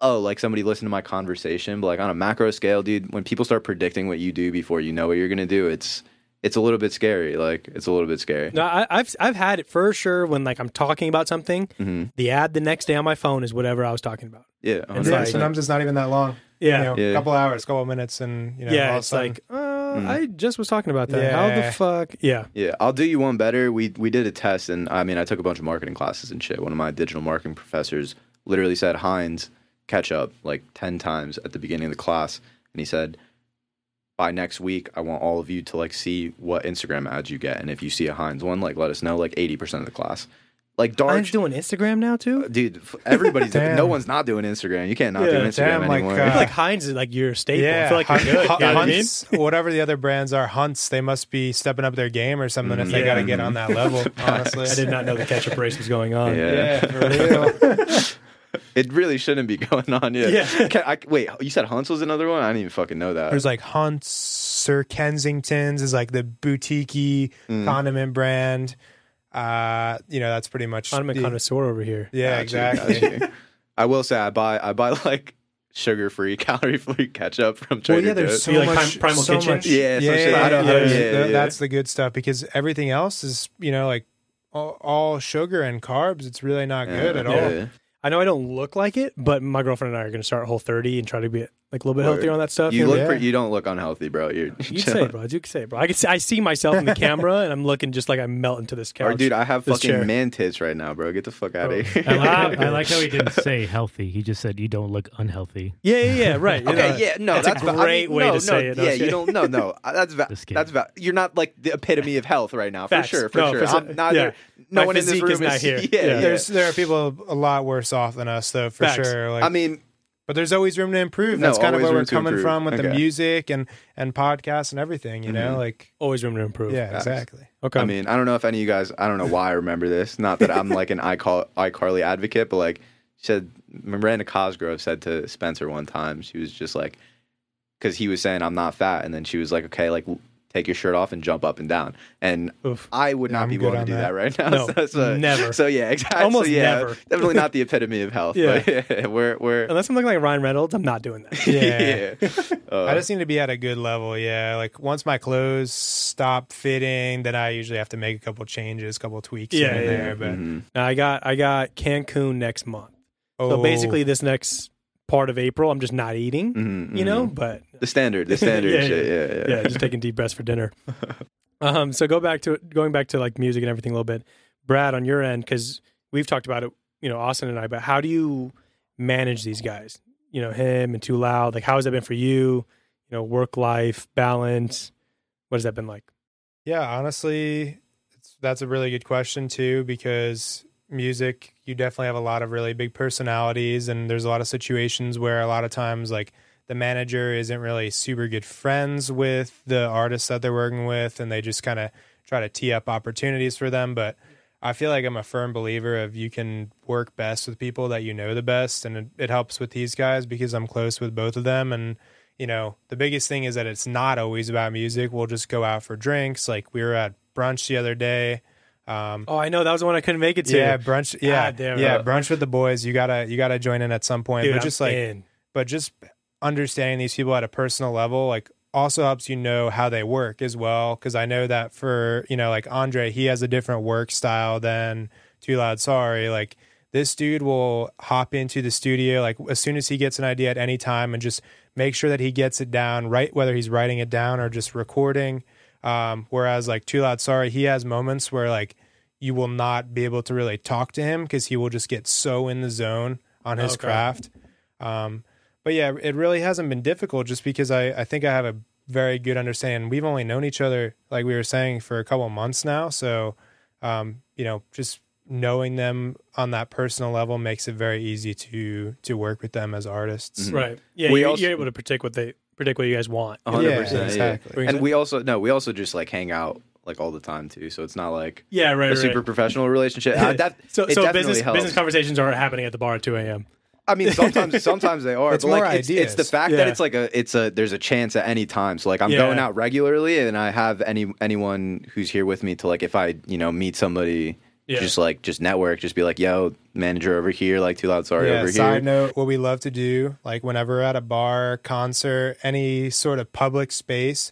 Oh, like somebody listened to my conversation, but like on a macro scale, dude, when people start predicting what you do before you know what you're gonna do, it's it's a little bit scary. Like it's a little bit scary. No, I, I've I've had it for sure when like I'm talking about something. hmm The ad the next day on my phone is whatever I was talking about. Yeah, It's Yeah, 100%. like- sometimes it's not even that long. Yeah, you know, Yeah. a couple hours, a couple minutes, and you know, yeah. of It's sudden- like, uh, Mm. I just was talking about that. How the fuck? Yeah. Yeah, I'll do you one better. We we did a test, and I mean, I took a bunch of marketing classes and shit. One of my digital marketing professors literally said, "Heinz, catch up like ten times at the beginning of the class," and he said, "By next week, I want all of you to like see what Instagram ads you get, and if you see a Heinz one, like let us know. Like eighty percent of the class, like dark." Mine's doing Instagram now too. Dude, everybody's Damn. no one's not doing Instagram. You can't not Yeah, do Instagram damn, like, anymore. I feel uh, like Heinz is like your staple. I Yeah, feel like you're Hun- good. Hun- You know what I mean? Whatever the other brands are, Hunt's, they must be stepping up their game or something if they got to get on that level. Honestly, I did not know the ketchup race was going on. Yeah. Yeah, for real. it really shouldn't be going on. Yeah. Yeah. Can I, wait, you said Hunt's was another one? I didn't even fucking know that. There's like Hunt's, Sir Kensington's is like the boutique Mm. condiment brand. Uh, you know, that's pretty much. I'm a the- connoisseur over here. Yeah, Got exactly. you. I will say I buy I buy like sugar free, calorie free ketchup from Trader Well, Trader yeah, there's Joe's. so You like much. Prim- Primal so Kitchen? much- Yeah, some yeah, shit. yeah, yeah, yeah, yeah. That's the good stuff because everything else is, you know, like all, all sugar and carbs. It's really not good at all. I know I don't look like it, but my girlfriend and I are going to start Whole 30 and try to be like a little bit Word. healthier on that stuff. You know? look Yeah. pretty, you don't look unhealthy, bro. You're You can say it, bro. You can say it, bro. I can see, I see myself in the camera, and I'm looking just like I'm melting to this couch. Or, dude, I have fucking chair. man tits right now, bro. Get the fuck out Bro. of oh. here. I like, I like how he didn't say healthy. He just said you don't look unhealthy. yeah, yeah, yeah, right. You Okay, know, yeah, no, that's a that's, va- I great mean, way no, to say it. Yeah, I'm you kidding. don't. No, no, that's va- Just kidding. that's va- You're not like the epitome of health right now, for Facts. sure, for No, sure. for I'm sure. neither. Yeah. No My one in this room is not here. Yeah, Yeah. yeah. There's there are people a lot worse off than us though, for sure. I mean, but there's always room to improve. No, That's kind of where we're coming improve. from with the music and and podcasts and everything. You know, Mhm. like Always room to improve. yeah, Facts. exactly. Okay. I mean, I don't know if any of you guys. I don't know why I remember this. Not that I'm like an iCar- iCarly advocate, but like she said, Miranda Cosgrove said to Spencer one time, she was just like, because he was saying I'm not fat, and then she was like, okay, like take your shirt off and jump up and down. And Oof. I would Yeah, not I'm be good willing to do that. that right now. No, so, so- never. So yeah, exactly. Almost yeah, never. Definitely not the epitome of health. Yeah. But yeah, we're we're Unless I'm looking like Ryan Reynolds, I'm not doing that. Yeah. Uh, I just need to be at a good level. Yeah, like once my clothes stop fitting, then I usually have to make a couple changes, a couple tweaks Yeah, here and yeah, there. But mhm. Now, I got I got Cancun next month. oh, So basically, this next part of April, I'm just not eating. Mhm, You know, mhm. but the standard, the standard Yeah, shit. Yeah, yeah, yeah, just taking deep breaths for dinner. Um, so go back to going back to like music and everything a little bit, Brad, on your end, because we've talked about it, you know, Austin and I. But how do you manage these guys? You know, him and Too Loud. Like, how has that been for you? You know, work life balance. What has that been like? Yeah, honestly, it's, that's a really good question too because music, you definitely have a lot of really big personalities, and there's a lot of situations where a lot of times like the manager isn't really super good friends with the artists that they're working with, and they just kind of try to tee up opportunities for them. But I feel like I'm a firm believer of you can work best with people that you know the best, and it, it helps with these guys because I'm close with both of them, and you know, the biggest thing is that it's not always about music. We'll just go out for drinks. Like we were at brunch the other day. Um, Oh, I know that was the one I couldn't make it to. yeah, brunch. Yeah, God yeah, brunch with the boys. You gotta, you gotta join in at some point. Dude, but I'm just like, in. but just understanding these people at a personal level, like, also helps you know how they work as well. Because I know that for you know, like Andre, he has a different work style than Too Loud. Sorry, like this dude will hop into the studio like as soon as he gets an idea at any time and just make sure that he gets it down right whether he's writing it down or just recording um, whereas like too loud sorry he has moments where like you will not be able to really talk to him because he will just get so in the zone on his Okay. craft um, but yeah it really hasn't been difficult just because I, I think i have a very good understanding we've only known each other like we were saying for a couple months now so um, you know just knowing them on that personal level makes it very easy to to work with them as artists. Mhm. Right. Yeah, We you're, also- you're able to predict what they predict what you guys want. A hundred Yeah, percent, exactly. yeah. And we also no, we also just like hang out like all the time too. So it's not like Yeah, right. a super professional relationship. Uh, that, so so business helps. business conversations aren't happening at the bar at 2 a.m. I mean, sometimes sometimes they are, It's but more like it's, it's the fact Yeah. that it's like a it's a there's a chance at any time. So like I'm Yeah. going out regularly, and I have any anyone who's here with me to like if I you know meet somebody. Yeah. Just like just network, just be like, "Yo, manager over here, like too loud, sorry yeah, over side here." Side note, what we love to do, like whenever we're at a bar, concert, any sort of public space,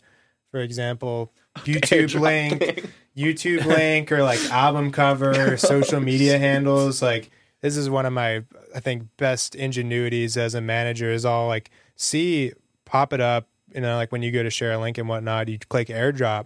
for example, YouTube link, YouTube link, or like album cover, social media handles, like this is one of my, I think, best ingenuities as a manager is all like, see, pop it up, you know, like when you go to share a link and whatnot, you click airdrop, Airdrop everybody.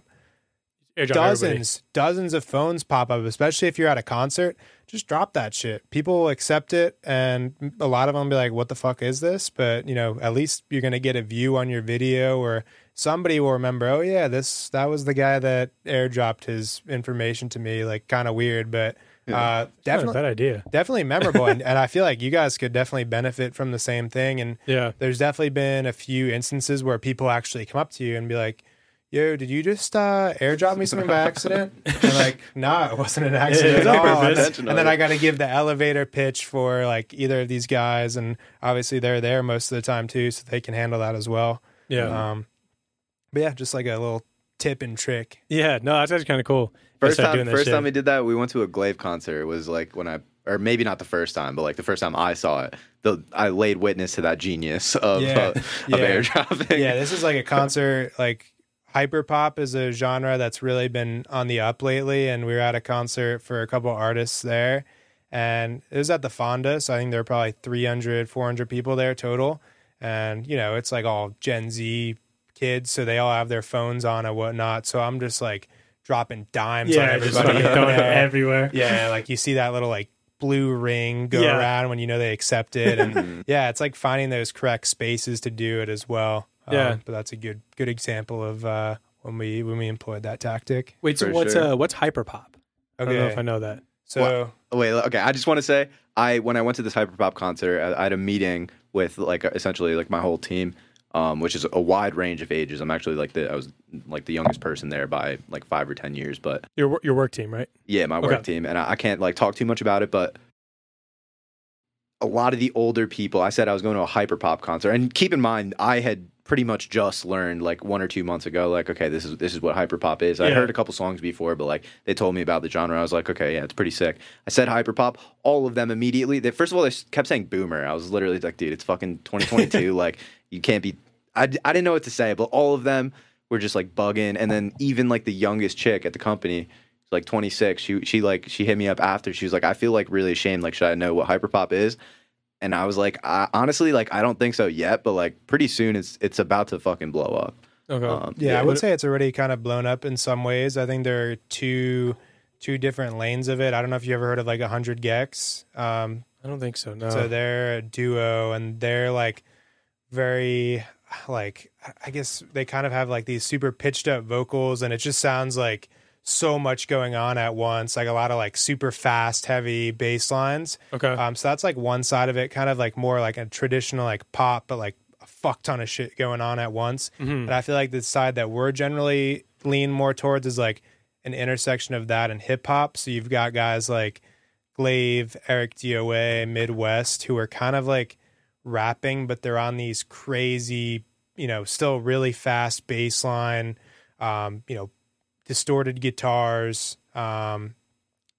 Dozens, dozens of phones pop up, especially if you're at a concert. Just drop that shit. People will accept it, and a lot of them be like, "What the fuck is this?" But you know, at least you're gonna get a view on your video, or somebody will remember. Oh yeah, this that was the guy that airdropped his information to me. Like kind of weird, but uh, a definitely, bad idea. definitely memorable. and, and I feel like you guys could definitely benefit from the same thing. And Yeah. there's definitely been a few instances where people actually come up to you and be like, "Yo, did you just uh, airdrop me something by accident?" And like, "Nah, it wasn't an accident it's at all." And then, and then. I got to give the elevator pitch for like either of these guys, and obviously they're there most of the time too, so they can handle that as well. Yeah. Um, but yeah, just like a little tip and trick. yeah. No, that's actually kind of cool. First time, doing first shit. time we did that, we went to a Glaive concert. It was like when I, or maybe not the first time, but like the first time I saw it, the I laid witness to that genius of Yeah. uh, of Yeah. airdropping. yeah, this is like a concert. Like hyperpop is a genre that's really been on the up lately, and we were at a concert for a couple artists there, and it was at the Fonda, so I think there were probably 300, 400 people there total, and you know it's like all Gen Z kids, so they all have their phones on and whatnot. So I'm just like dropping dimes yeah, just everybody. fucking in throwing everywhere. Yeah, like you see that little like blue ring go Yeah. around when you know they accept it, and yeah, it's like finding those correct spaces to do it as well. Um, Yeah. but that's a good good example of uh, when we when we employed that tactic. Wait, so For what's sure. uh what's hyperpop? I don't know if I know that. so Oh, Wait, okay. I just want to say, I when I went to this hyperpop concert, I, I had a meeting with like essentially like my whole team, um, which is a wide range of ages. I'm actually like the I was like the youngest person there by like five or ten years, but Your your work team, right? yeah, my work Okay. team, and I, I can't like talk too much about it, but a lot of the older people. I said I was going to a hyperpop concert, and keep in mind, I had pretty much just learned like one or two months ago. Like, okay, this is this is what hyperpop is. I Yeah. heard a couple songs before, but like they told me about the genre. I was like, okay, yeah, it's pretty sick. I said hyperpop. All of them immediately. They first of all they kept saying boomer. I was literally like, dude, it's fucking 2022. like you can't be. I, I didn't know what to say, but all of them were just like bugging. And then even like the youngest chick at the company, like 26, she she like she hit me up after. She was like, I feel like really ashamed. Like, should I know what hyperpop is? And I was like, I, honestly, like I don't think so yet, but like pretty soon it's it's about to fucking blow up. Okay. Um, Yeah, I would say it's already kind of blown up in some ways. I think there are two two different lanes of it. I don't know if you ever heard of like 100 gecs. Um, I don't think so. No. So they're a duo, and they're like very like I guess they kind of have like these super pitched up vocals, and it just sounds like so much going on at once, like a lot of like super fast, heavy bass lines. okay. Um, so that's like one side of it, kind of like more like a traditional like pop, but like a fuck ton of shit going on at once. Mhm. But I feel like the side that we're generally lean more towards is like an intersection of that and hip hop. So you've got guys like Glaive, Eric DOA, midwxst, who are kind of like rapping, but they're on these crazy, you know, still really fast bass line, um, you know, distorted guitars. Um,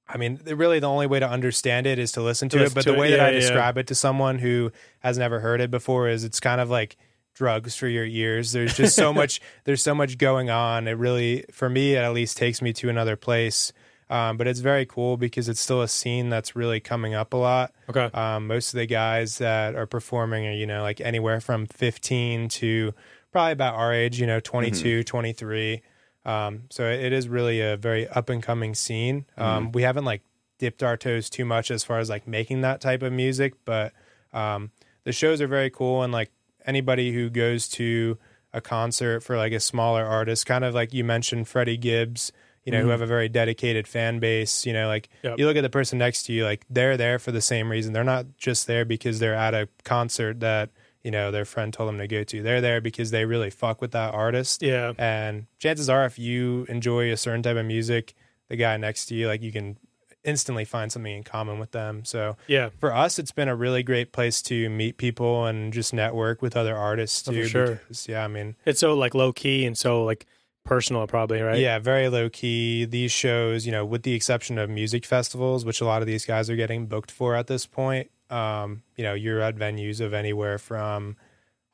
I mean, really, the only way to understand it is to listen to it. But to the it, way that yeah, I yeah. describe it to someone who has never heard it before is it's kind of like drugs for your ears. There's just so much. There's so much going on. It really, for me, it at least takes me to another place. Um, but it's very cool because it's still a scene that's really coming up a lot. okay. Um, most of the guys that are performing are, you know, like anywhere from 15 to probably about our age, you know, 22, 23. Um, so it is really a very up and coming scene. Um, We haven't like dipped our toes too much as far as like making that type of music, but um, the shows are very cool. And like anybody who goes to a concert for like a smaller artist, kind of like you mentioned, Freddie Gibbs, you know, who have a very dedicated fan base, you know, like Yep. you look at the person next to you, like they're there for the same reason. They're not just there because they're at a concert that, you know, their friend told them to go to. They're there because they really fuck with that artist. Yeah. And chances are, if you enjoy a certain type of music, the guy next to you, like you can instantly find something in common with them. So Yeah. for us, it's been a really great place to meet people and just network with other artists Oh, for sure. because, yeah, I mean, It's so like low key and so like personal, probably, right? yeah, very low key. These shows, you know, with the exception of music festivals, which a lot of these guys are getting booked for at this point, um, you know, you're at venues of anywhere from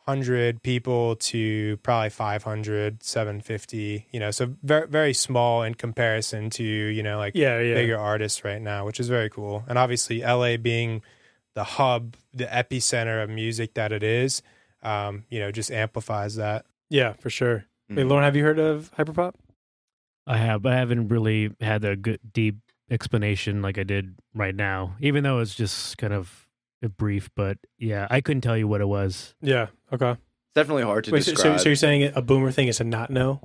100 people to probably 500, 750, you know, so very, very small in comparison to, you know, like Yeah. Yeah. bigger artists right now, which is very cool. And obviously, LA being the hub, the epicenter of music that it is, um, you know, just amplifies that. Yeah, for sure. Wait, Mhm. Lauren, have you heard of hyperpop? I have, but I haven't really had a good deep explanation like I did right now. Even though it's just kind of a brief, but yeah, I couldn't tell you what it was. Yeah. Okay. It's definitely hard to Wait, so, describe. so, so you're saying a boomer thing is a not know?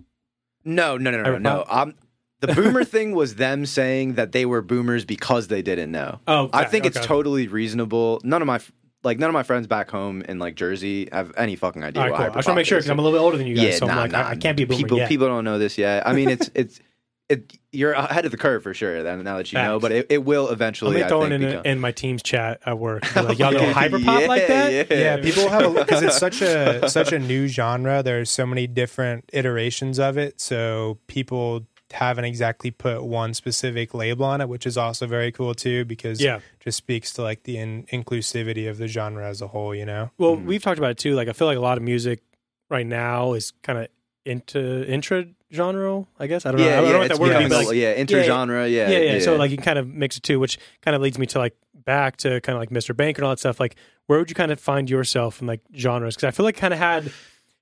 no, no, no, no, Hyperpop? no. I'm, the boomer thing was them saying that they were boomers because they didn't know. Oh, I okay, think it's totally reasonable. None of my like none of my friends back home in like Jersey have any fucking idea. All right, what cool. I just want to make sure because I'm a little bit older than you guys, yeah, so I'm like, nah. I, I can't be a boomer people yet. people don't know this yet. I mean, it's it's it. You're ahead of the curve for sure. Then now that you know, but it, it will I'm eventually. gonna I throw it think, in, become- in my team's chat at work. Like, y'all know hyperpop Yeah, like that? yeah. yeah people have a because it's such a such a new genre there's so many different iterations of it so people haven't exactly put one specific label on it which is also very cool too because Yeah. it just speaks to like the in- inclusivity of the genre as a whole you know Well, Mhm. we've talked about it too. Like, I feel like a lot of music right now is kind of into intra genre. I guess I don't know. I Yeah, don't know yeah, what that word becoming means. like, yeah, intergenre. Yeah, yeah, yeah, So like you kind of mix it too, which kind of leads me to like back to kind of like Mr. Bank and all that stuff. Like, where would you kind of find yourself in like genres? Because I feel like kind of had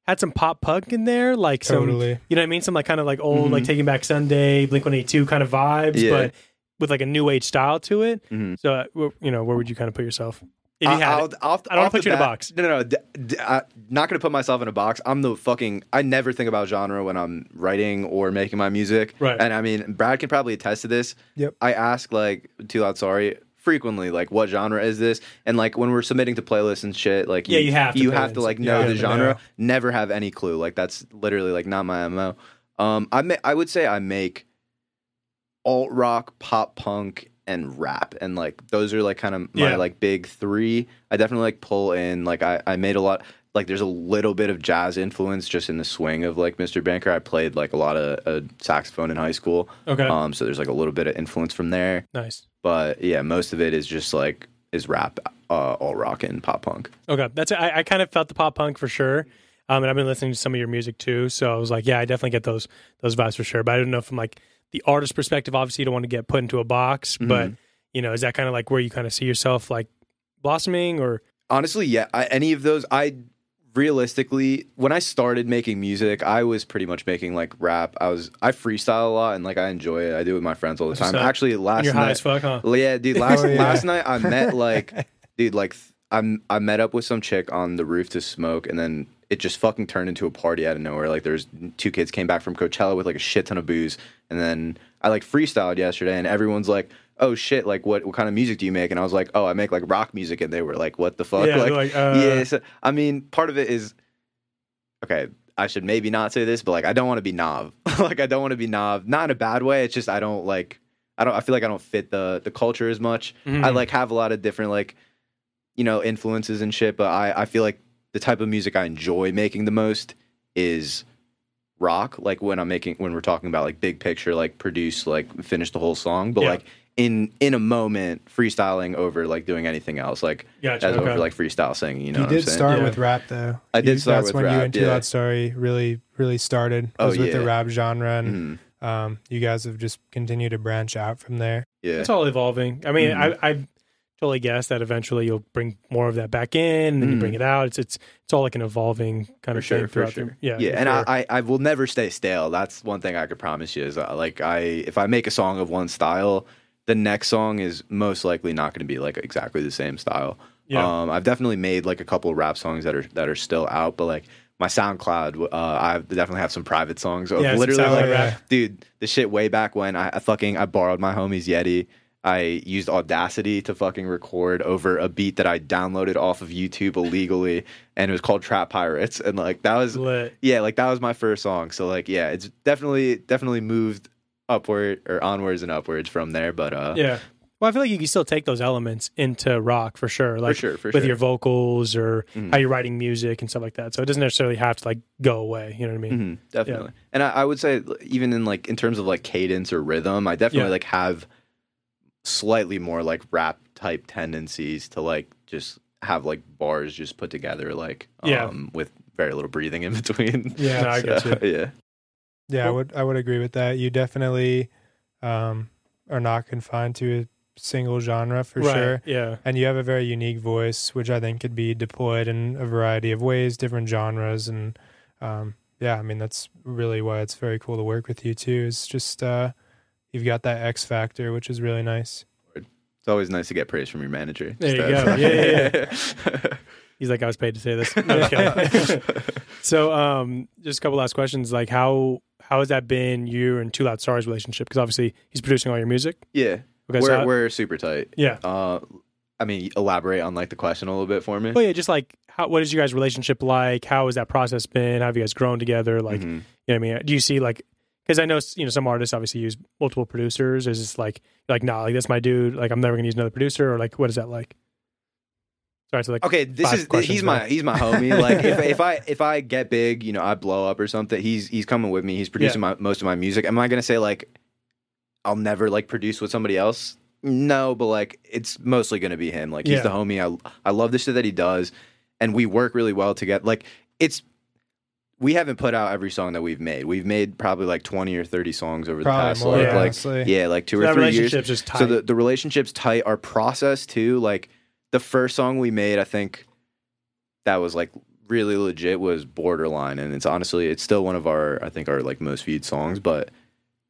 had some pop punk in there, like some, Totally. you know what I mean? Some like kind of like old, Mhm. like Taking Back Sunday, Blink One Eight Two kind of vibes, Yeah. but with like a new age style to it. Mhm. So uh, you know, where would you kind of put yourself? If you I- had I'll, it. I'll, I don't wanna put the you in a box. No, no, no. D- d- I, not going to put myself in a box. I'm the fucking. I never think about genre when I'm writing or making my music. Right. And I mean, Brad can probably attest to this. Yep. I ask like Too Loud Sorry frequently, like, what genre is this? And like when we're submitting to playlists and shit, like, Yeah, you have to you have to like know have the genre. know. Never have any clue. Like that's literally like not my mo. Um, I ma- I would say I make alt rock, pop punk, and rap, and like those are like kind of my Yeah. like big three. I definitely like pull in. Like I, I made a lot. like there's a little bit of jazz influence just in the swing of like Mr. Banker. I played like a lot of uh, saxophone in high school, Okay. um, so there's like a little bit of influence from there. nice. But yeah, most of it is just like is rap, uh, all rock and pop punk. Okay, that's I, I kind of felt the pop punk for sure, um, and I've been listening to some of your music too. So I was like, yeah, I definitely get those those vibes for sure. But I don't know if I'm like the artist perspective. Obviously, you don't want to get put into a box, but Mhm. you know, is that kind of like where you kind of see yourself like blossoming or Honestly, yeah, I, any of those, I realistically, when I started making music, I was pretty much making like rap. I was I freestyle a lot and like I enjoy it. I do it with my friends all the That's time. Actually, last you're high night, as fuck, huh? Yeah, dude. Last Oh, yeah. last night I met like, dude, like I'm I met up with some chick on the roof to smoke, and then it just fucking turned into a party out of nowhere. Like there's two kids came back from Coachella with like a shit ton of booze, and then I like freestyled yesterday, and everyone's like. Oh shit! Like, what? What kind of music do you make? And I was like, oh, I make like rock music, and they were like, what the fuck? Yeah, like, like, uh, yeah. So, I mean, part of it is okay. I should maybe not say this, but like, I don't want to be knob. like, I don't want to be knob. Not in a bad way. It's just I don't like. I don't. I feel like I don't fit the the culture as much. I Mhm. like have a lot of different like, you know, influences and shit. But I I feel like the type of music I enjoy making the most is rock. Like when I'm making when we're talking about like big picture, like produce, like finish the whole song. But Yeah. like in in a moment, freestyling over like doing anything else. Like Gotcha, as okay. over like freestyle singing. You know, you what I'm did start Yeah. with rap though. I did You- start That's with when you rap, and Two yeah. Loud Sorry really really started. Oh, Was with the rap genre, and Mhm. um, you guys have just continued to branch out from there. Yeah. It's all evolving. I mean, Mhm. I I totally guess that eventually you'll bring more of that back in, and then you Mhm. bring it out. It's it's it's all like an evolving kind for of sure, thing throughout sure. the yeah yeah, and sure. I, I I will never stay stale. That's one thing I could promise you is uh, like I if I make a song of one style, the next song is most likely not going to be like exactly the same style. Yeah. Um, I've definitely made like a couple of rap songs that are that are still out, but like my SoundCloud, uh, I definitely have some private songs. Of Yeah, literally, like, rap. dude, the shit way back when I, I fucking I borrowed my homie's Yeti. I used Audacity to fucking record over a beat that I downloaded off of YouTube illegally, and it was called Trap Pirates. And like that was lit. yeah, like that was my first song. So like yeah, it's definitely definitely moved upward or onwards and upwards from there. But uh, Yeah. Well, I feel like you can still take those elements into rock for sure. Like sure, for with sure. your vocals or Mhm. how you're writing music and stuff like that. So it doesn't necessarily have to like go away. You know what I mean? Mhm, definitely. And I, I would say even in like in terms of like cadence or rhythm, I definitely Yeah. like have slightly more like rap type tendencies to like just have like bars just put together like Yeah. um with very little breathing in between. Yeah, no, I get So, yeah. Yeah, I would I would agree with that. You definitely um, are not confined to a single genre for right. sure. Yeah. And you have a very unique voice, which I think could be deployed in a variety of ways, different genres, and um, yeah, I mean that's really why it's very cool to work with you too. Is just uh, you've got that X factor, which is really nice. It's always nice to get praise from your manager. There you Just, go. uh, Yeah, He's like, I was paid to say this. No, so, um, just a couple last questions. Like, how how has that been you and Too Loud Sorry's relationship? Because obviously he's producing all your music. yeah. Okay, we're so we're super tight. yeah. Uh I mean elaborate on like the question a little bit for me. Well, yeah, just like how what is your guys' relationship like? How has that process been? How have you guys grown together? Like, Mhm. you know what I mean? Do you see like because I know you know some artists obviously use multiple producers. Is this like like nah, like that's my dude. Like I'm never gonna use another producer, or like what is that like? Sorry, so like Okay, this is he's my he's my homie. Like if, if I if I get big, you know, I blow up or something. He's he's coming with me. He's producing my most of my music. Am I gonna say like I'll never like produce with somebody else? No, but like it's mostly gonna be him. Like he's Yeah. the homie. I I love the shit that he does, and we work really well together. Like it's we haven't put out every song that we've made. We've made probably like twenty or thirty songs over the past more, like, yeah. like honestly. yeah, like two So or that three years. just tight. So the, the relationship's tight. Our process too, like the first song we made, I think that was like really legit was borderline. And it's honestly it's still one of our I think our like most viewed songs, but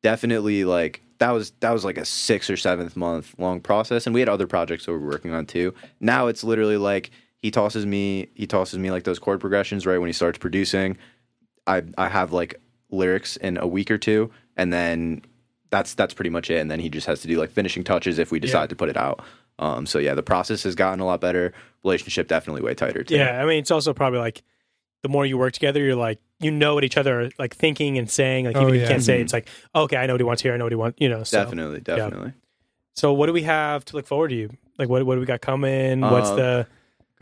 definitely like that was that was like a six or seventh month long process. And we had other projects that we were working on too. Now it's literally like he tosses me he tosses me like those chord progressions right when he starts producing. I I have like lyrics in a week or two and then that's that's pretty much it. And then he just has to do like finishing touches if we decide Yeah. to put it out. Um, so yeah, the process has gotten a lot better. Relationship definitely way tighter too. Yeah, I mean, it's also probably like the more you work together, you're like you know what each other are like thinking and saying. Like Oh, even if you can't say, it, Mhm. it's like okay, I know what he wants here. I know what he wants. You know, so definitely, definitely. so what do we have to look forward to? You like what what do we got coming? What's Uh, the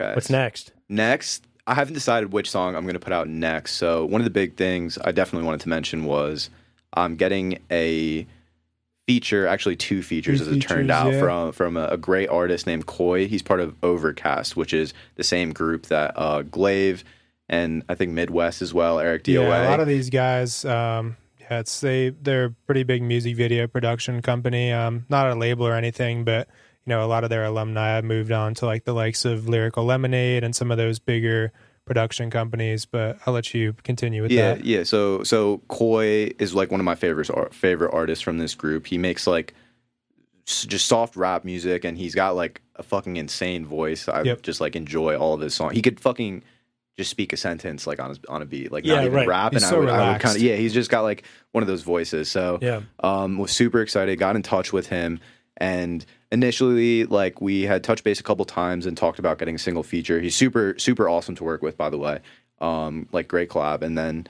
Okay. what's next? Next, I haven't decided which song I'm going to put out next. So one of the big things I definitely wanted to mention was I'm getting a feature, actually two features as it turned out yeah. from from a, a great artist named Koi. He's part of Overcast, which is the same group that uh, Glaive and I think midwxst as well. Eric DOA. Yeah, a lot of these guys, um, yeah, it's they they're a pretty big music video production company. Um, not a label or anything, but you know, a lot of their alumni have moved on to like the likes of Lyrical Lemonade and some of those bigger production companies. But I'll let you continue with yeah, that. yeah. Yeah. So so Koi is like one of my favorite favorite artists from this group. He makes like just soft rap music, and he's got like a fucking insane voice. I Yep. just like enjoy all of his songs. He could fucking just speak a sentence like on his, on a beat, like Yeah, not even right. rap. He's and so I would, I would kind of yeah. He's just got like one of those voices. So Yeah. um, was super excited. Got in touch with him, and initially, like we had touched base a couple times and talked about getting a single feature. He's super super awesome to work with, by the way. Um, like great collab, and then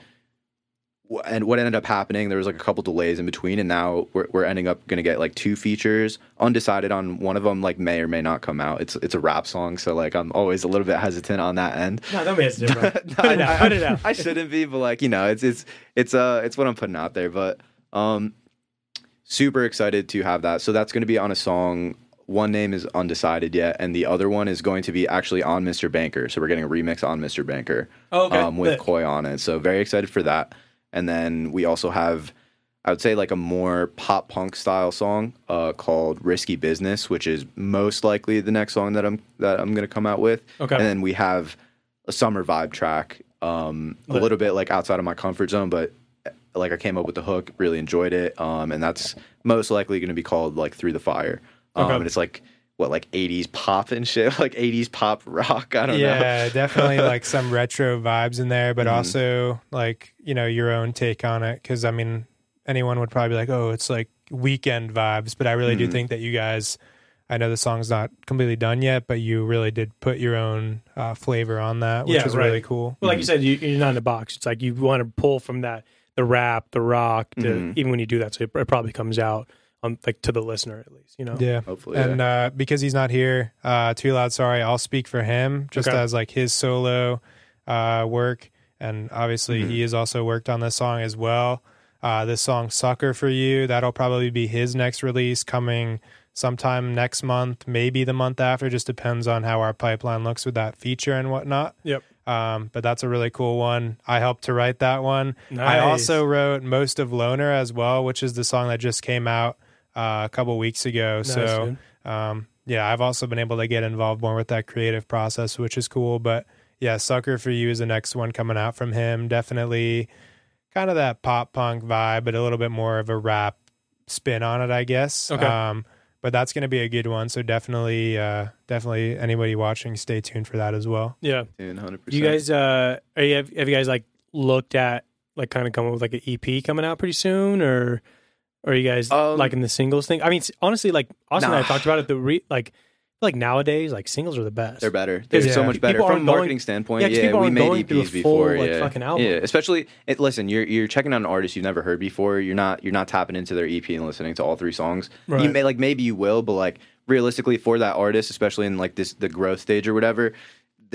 and what ended up happening, there was like a couple delays in between, and now we're, we're ending up going to get like two features. Undecided on one of them, like may or may not come out. It's it's a rap song, so like I'm always a little bit hesitant on that end. No, that makes it different. No, Put it I- out. Put it out. I shouldn't be, but like you know, it's it's it's uh it's what I'm putting out there. But um, super excited to have that. So that's going to be on a song. One name is undecided yet, and the other one is going to be actually on Mr. Banker. So we're getting a remix on Mr. Banker Oh, okay. um, with Koi on it. So very excited for that. And then we also have, I would say, like a more pop punk style song uh, called "Risky Business," which is most likely the next song that I'm that I'm going to come out with. Okay. And then we have a summer vibe track, um, a little bit like outside of my comfort zone, but like I came up with the hook, really enjoyed it, um, and that's most likely going to be called like "Through the Fire." Um, Okay. And it's like what like 80s pop and shit, like 80s pop rock. I don't know. Yeah, definitely like some retro vibes in there, but Mhm. also like you know your own take on it. Because I mean, anyone would probably be like, "Oh, it's like weekend vibes," but I really do Mhm. think that you guys. I know the song's not completely done yet, but you really did put your own uh, flavor on that, which Yeah, is right. really cool. Well, like you said, you, you're not in a box. It's like you want to pull from that the rap, the rock, to, Mhm. even when you do that, so it, it probably comes out on like to the listener at least. You know. Yeah. Hopefully, And uh, because he's not here, uh, too loud. Sorry, I'll speak for him just Okay. as like his solo uh, work, and obviously Mhm. he has also worked on this song as well. Uh, this song "Sucker for You" that'll probably be his next release coming sometime next month, maybe the month after. Just depends on how our pipeline looks with that feature and whatnot. Yep. Um, but that's a really cool one. I helped to write that one. I also wrote most of Loner as well, which is the song that just came out uh, a couple weeks ago. Nice, so um, yeah, I've also been able to get involved more with that creative process, which is cool. But yeah, Sucker for You is the next one coming out from him. Definitely kind of that pop punk vibe, but a little bit more of a rap spin on it, I guess. Okay. Um, but that's going to be a good one. So definitely, uh, definitely anybody watching, stay tuned for that as well. Yeah. Dude, 100%. You guys uh are you, have, have you guys like looked at like kind of coming up with like an EP coming out pretty soon or or are you guys Um, liking the singles thing? I mean, honestly, like Austin and I talked about it. The re, like like nowadays, like singles are the best. They're better. They're Yeah. so much better People from aren't a going- marketing standpoint. Yeah, 'cause Yeah, people we aren't made going through EPs the full, before. like, yeah, fucking album. yeah. Especially, it, listen, you're you're checking out an artist you've never heard before. You're not you're not tapping into their EP and listening to all three songs. You may like maybe you will, but like realistically for that artist, especially in like this the growth stage or whatever, th-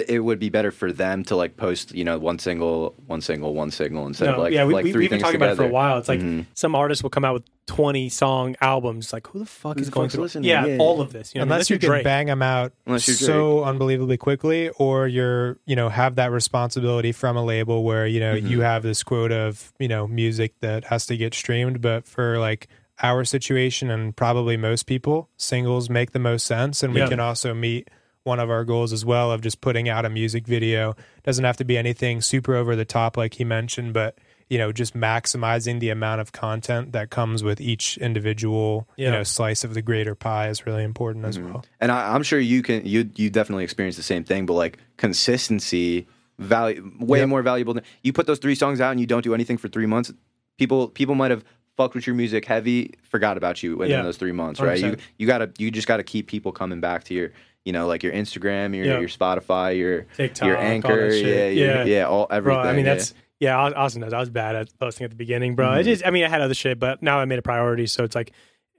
it would be better for them to like post you know one single, one single, one single instead No, of like yeah, we, like we, 3 we've been things talking about it for a while. It's like Mhm. some artists will come out with twenty song albums. Like, who the fuck Who is the going fuck's through? listening? Yeah, Yeah. all of this. You know, unless you you're can Drake. bang them out so unbelievably quickly or you're you know have that responsibility from a label where you know Mm-hmm. you have this quote of you know music that has to get streamed but for like our situation and probably most people singles make the most sense and we Yeah. can also meet one of our goals as well of just putting out a music video doesn't have to be anything super over the top like he mentioned but you know just maximizing the amount of content that comes with each individual Yeah. you know slice of the greater pie is really important as Mm-hmm. well And I, I'm sure you can you you definitely experience the same thing, but like consistency, value way Yep. more valuable than you put those three songs out and you don't do anything for three months. People people might have fucked with your music heavy, forgot about you within Yeah. those three months, right? You 100%. you gotta you just gotta keep people coming back to your you know like your Instagram, your Yeah. your Spotify, your TikTok, your all anchor, that shit. yeah, your- Yeah. yeah, all bro. everything. I mean, yeah. that's yeah. Aus- Austin knows I was bad at posting at the beginning, bro. I Mhm. just, I mean, I had other shit, but now I made a priority. So it's like,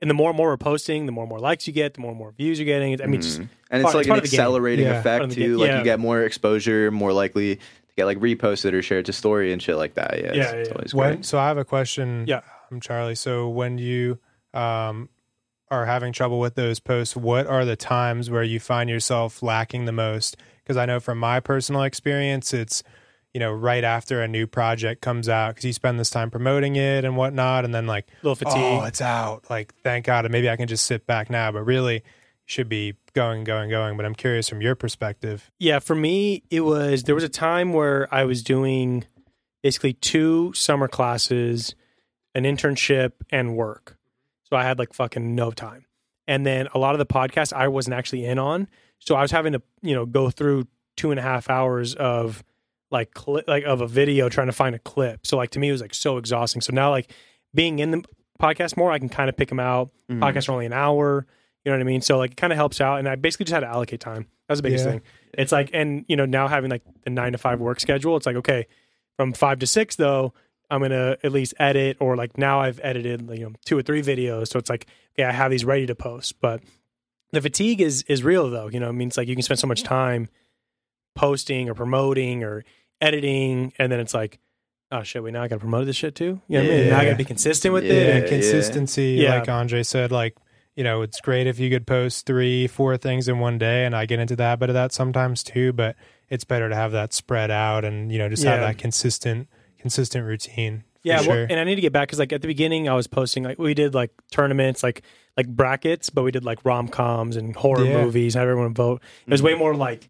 and the more and more we're posting, the more and more likes you get, the more and more views you're getting. I mean, just Mhm. and it's part- like it's an part of the game. accelerating Yeah. Effect of the too. Like you get more exposure, more likely to get like reposted or shared to story and shit like that. Yeah, it's, Yeah, it's yeah. always When, great. so I have a question. Yeah. I'm Charlie. So when you um, are having trouble with those posts, what are the times where you find yourself lacking the most? Because I know from my personal experience, it's you know right after a new project comes out because you spend this time promoting it and whatnot, and then like a little fatigue. oh, it's out. Like thank God, and maybe I can just sit back now. But really, should be going, going, going. But I'm curious from your perspective. Yeah, for me, it was there was a time where I was doing basically two summer classes, an internship, and work. So I had like fucking no time. And then a lot of the podcasts I wasn't actually in on. So I was having to, you know, go through two and a half hours of like cli- like of a video trying to find a clip. So like to me it was like so exhausting. So now like being in the podcast more, I can kind of pick them out. Mhm. Podcasts are only an hour. You know what I mean? So like it kind of helps out. And I basically just had to allocate time. That's the biggest Yeah. thing. It's like, and you know, now having like the nine to five work schedule, it's like, okay, from five to six though, I'm gonna at least edit, or like now I've edited you know two or three videos, so it's like, okay, I have these ready to post. But the fatigue is is real though. You know, it means like you can spend so much time posting or promoting or editing, and then it's like, oh shit, we now I gotta promote this shit too. You know what I mean? Now I Yeah. gotta be consistent with Yeah, it. and and- consistency Yeah. like andre said like you know it's great if you could post three four things in one day and i get into the habit of that sometimes too but it's better to have that spread out and you know just have that consistent consistent routine Yeah, sure. well, and I need to get back because like at the beginning I was posting like we did like tournaments like like brackets, but we did like rom coms and horror Yeah. movies. Have everyone vote. It was way more like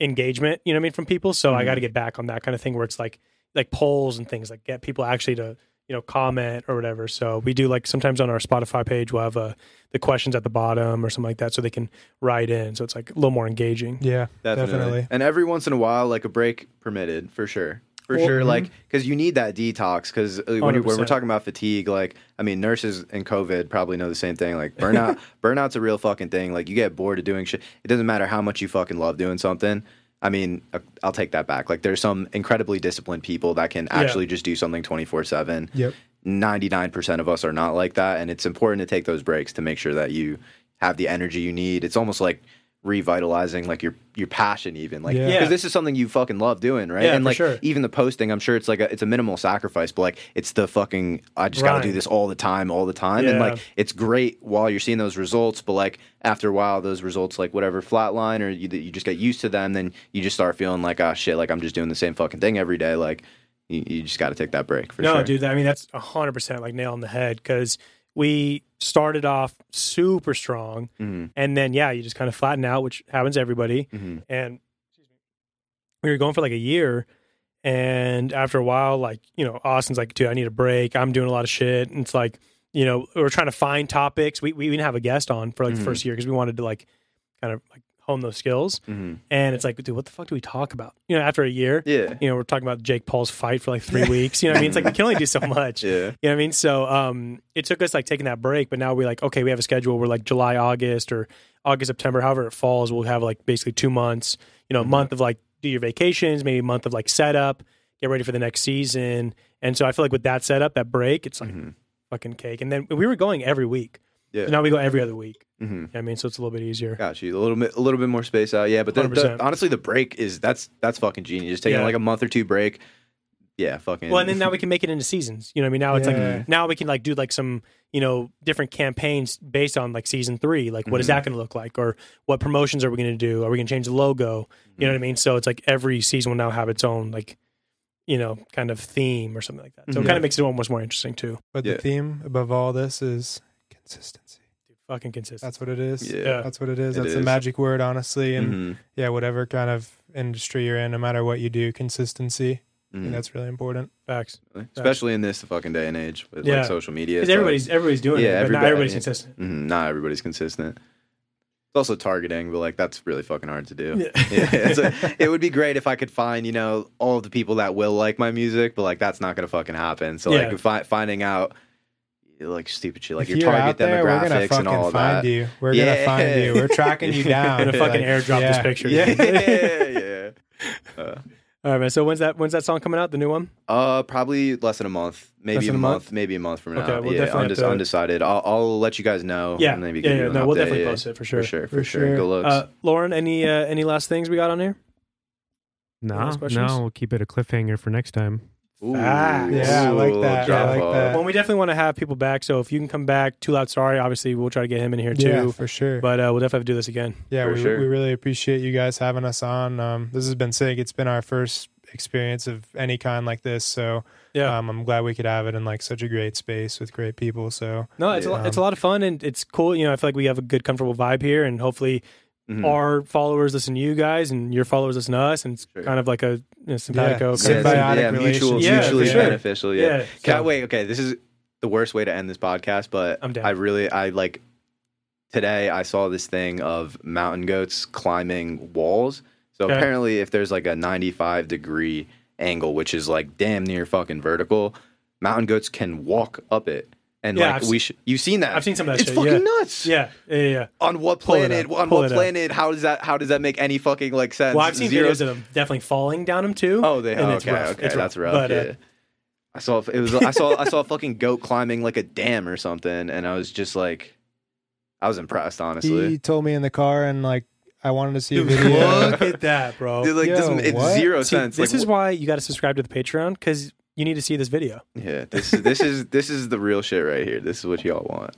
engagement, you know what I mean, from people. So I got to get back on that kind of thing where it's like like polls and things like get people actually to you know comment or whatever. So we do like sometimes on our Spotify page we'll have uh, the questions at the bottom or something like that, so they can write in. So it's like a little more engaging. yeah Definitely. definitely. And every once in a while, like a break permitted for sure. For Well, sure, mhm. like because you need that detox. Because when, when we're talking about fatigue, like I mean, nurses and COVID probably know the same thing. Like burnout, burnout's a real fucking thing. Like you get bored of doing shit. It doesn't matter how much you fucking love doing something. I mean, uh, I'll take that back. Like there's some incredibly disciplined people that can actually just do something 24 seven. yep 99% of us are not like that and it's important to take those breaks to make sure that you have the energy you need it's almost like revitalizing like your your passion even like because Yeah. this is something you fucking love doing right Yeah, and for like sure. even the posting i'm sure it's like a, it's a minimal sacrifice but like it's the fucking i just gotta do this all the time all the time and like it's great while you're seeing those results but like after a while those results like whatever flatline or you, you just get used to them then you just start feeling like oh shit like i'm just doing the same fucking thing every day like you, you just got to take that break for no, sure dude. I mean, that's hundred percent like nail on the head because we started off super strong, Mhm. and then yeah, you just kind of flatten out, which happens to everybody. Mhm. And we were going for like a year, and after a while, like you know, Austin's like, dude, I need a break. I'm doing a lot of shit, and it's like, you know, we we're trying to find topics. We we didn't have a guest on for like the Mhm. first year because we wanted to like kind of like hone those skills. Mhm. And it's like, dude, what the fuck do we talk about? You know, after a year, yeah you know, we're talking about Jake Paul's fight for like three weeks. You know what I mean? It's like we can only do so much. yeah You know what I mean? So um it took us like taking that break, but now we're like, okay, we have a schedule. We're like July, August or August, September, however it falls, we'll have like basically two months, you know, a month of like do your vacations, maybe a month of like setup, get ready for the next season. And so I feel like with that setup, that break, it's like Mhm. fucking cake. And then we were going every week. Yeah. So now we go every other week. Mhm. You know what I mean? So it's a little bit easier. Got you a little bit, a little bit more space out. Yeah, but then the, honestly, the break is that's that's fucking genius. Just taking Yeah. like a month or two break. Yeah, fucking. Well, and then now we can make it into seasons. You know what I mean? Now it's Yeah. like now we can like do like some you know different campaigns based on like season three. Like what is Mm-hmm. that going to look like, or what promotions are we going to do? Are we going to change the logo? You know what I mean? So it's like every season will now have its own like you know kind of theme or something like that. So it Mhm. kind of makes it almost more interesting too. but Yeah. the theme above all this is consistency Fucking consistent. that's what it is Yeah. that's what it is It that's the magic word honestly and Mhm. yeah whatever kind of industry you're in no matter what you do consistency I Mhm. that's really important Facts. especially in this fucking day and age with Yeah. like social media. Because it's everybody's everybody's doing Yeah, it, but not everybody's consistent. like, mhm, not everybody's consistent. It's also targeting, but like that's really fucking hard to do. Yeah. it's a- it would be great if I could find you know all of the people that will like my music, but like that's not gonna fucking happen. So Yeah. like fi- finding out like stupid shit like if your you're target out there, we're gonna demographics fucking and all of find that. you. We're Yeah. gonna find you. We're tracking you down. We're Gonna fucking Like, airdrop this yeah. picture. Yeah, yeah. Uh, All right, man. So when's that? When's that song coming out? The new one? Uh, probably less than a month, maybe a a month, month? maybe a month from Okay, now. we'll yeah, definitely have to- undecided. I'll, I'll let you guys know. Yeah, maybe yeah, give yeah. you an No, we'll definitely post it for sure. For sure, for, For sure. sure. Good looks. Uh, Lauren, any uh, any last things we got on here? No, last questions? no, we'll keep it a cliffhanger for next time. Ooh, Ah. Yeah, I like that. I like that. Well, we definitely want to have people back. So if you can come back, Too Loud Sorry, obviously we'll try to get him in here too. Yeah, for sure. But uh, we'll definitely have to do this again. yeah, for we, sure. we really appreciate you guys having us on. Um, this has been sick. It's been our first experience of any kind like this. So Yeah. um, I'm glad we could have it in like such a great space with great people. So no, it's a, Yeah. lo- it's a lot of fun and it's cool. You know, I feel like we have a good, comfortable vibe here, and hopefully Mhm. our followers listen to you guys, and your followers listen to us, and it's Sure. kind of like a you know, simpatico. Yeah. kind yeah, symbiotic yeah, mutual. Yeah, mutually for sure. beneficial. Yeah. Yeah, Can I- so- wait, okay. This is the worst way to end this podcast, but I'm down. I really, I like today. I saw this thing of mountain goats climbing walls. So Okay. apparently, if there's like a 95 degree angle, which is like damn near fucking vertical, mountain goats can walk up it. And Yeah, like I've we should, you've seen that? I've seen some of that It's shit, fucking yeah. nuts. Yeah, yeah, yeah. On what Pull planet? On Pull what it up. planet? How does that? How does that make any fucking like sense? Well, I've seen Zero videos of them definitely falling down them too. Oh, they. and Oh, it's okay, rough. okay, It's that's rough. But, uh. I saw it was. I saw. I saw a fucking goat climbing like a dam or something, and I was just like, I was impressed, honestly. he told me in the car, and like I wanted to see a video. look at that, bro. Dude, like this, Yo, it's what? zero See, sense. this like, is why you got to subscribe to the Patreon because you need to see this video. yeah. This is this is this is the real shit right here. This is what y'all want.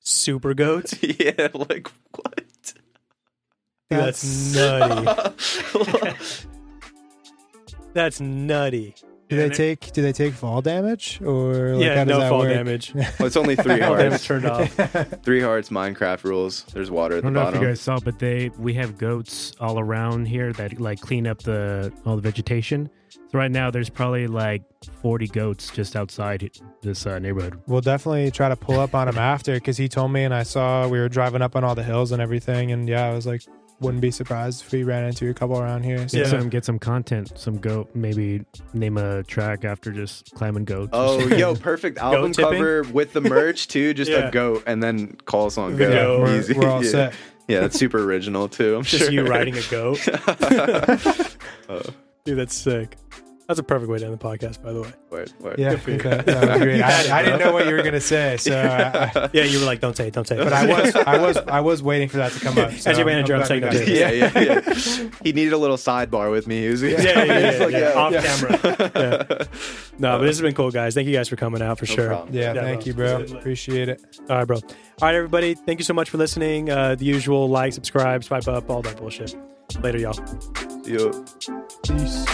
Super goats. yeah, like what? Dude, that's nutty. That's nutty. Do they take Do they take fall damage or like, yeah, how does no that fall work? damage. Well, it's only three Fall damage hearts. turned off. Three hearts. Minecraft rules. There's water I at the don't know if bottom. you guys saw, but they we have goats all around here that like clean up the all the vegetation. So right now there's probably like 40 goats just outside this uh, neighborhood. We'll definitely try to pull up on him after because he told me, and I saw we were driving up on all the hills and everything, and yeah, I was like, wouldn't be surprised if we ran into a couple around here. So Get Yeah. some get some content, some goat. Maybe name a track after just climbing goats. Oh, yo, perfect album cover with the merch too. Just Yeah. a goat, and then call us on Video. goat. we're, Easy. we're all yeah. set. Yeah, that's super original too. I'm Just sure. you riding a goat. Oh, Dude, that's sick. That's a perfect way to end the podcast, by the way. word, word. Yeah, okay. that was great. You had it, I, I didn't know what you were gonna say, so I, I, Yeah, you were like, don't say it, don't say it. but I was, I was, I was waiting for that to come up. So As your manager, I'm glad saying we no got it. it. yeah, yeah, yeah. he needed a little sidebar with me. He was, yeah, yeah, yeah, He's yeah, like, yeah. off yeah. camera. Yeah. No, but this has been cool, guys. Thank you guys for coming out for No sure. problem. Yeah, Yeah, thank bro. you, bro. Appreciate it. Appreciate it. All right, bro. All right, everybody. Thank you so much for listening. Uh, the usual like, subscribe, swipe up, all that bullshit. Later, y'all. Yo. Peace.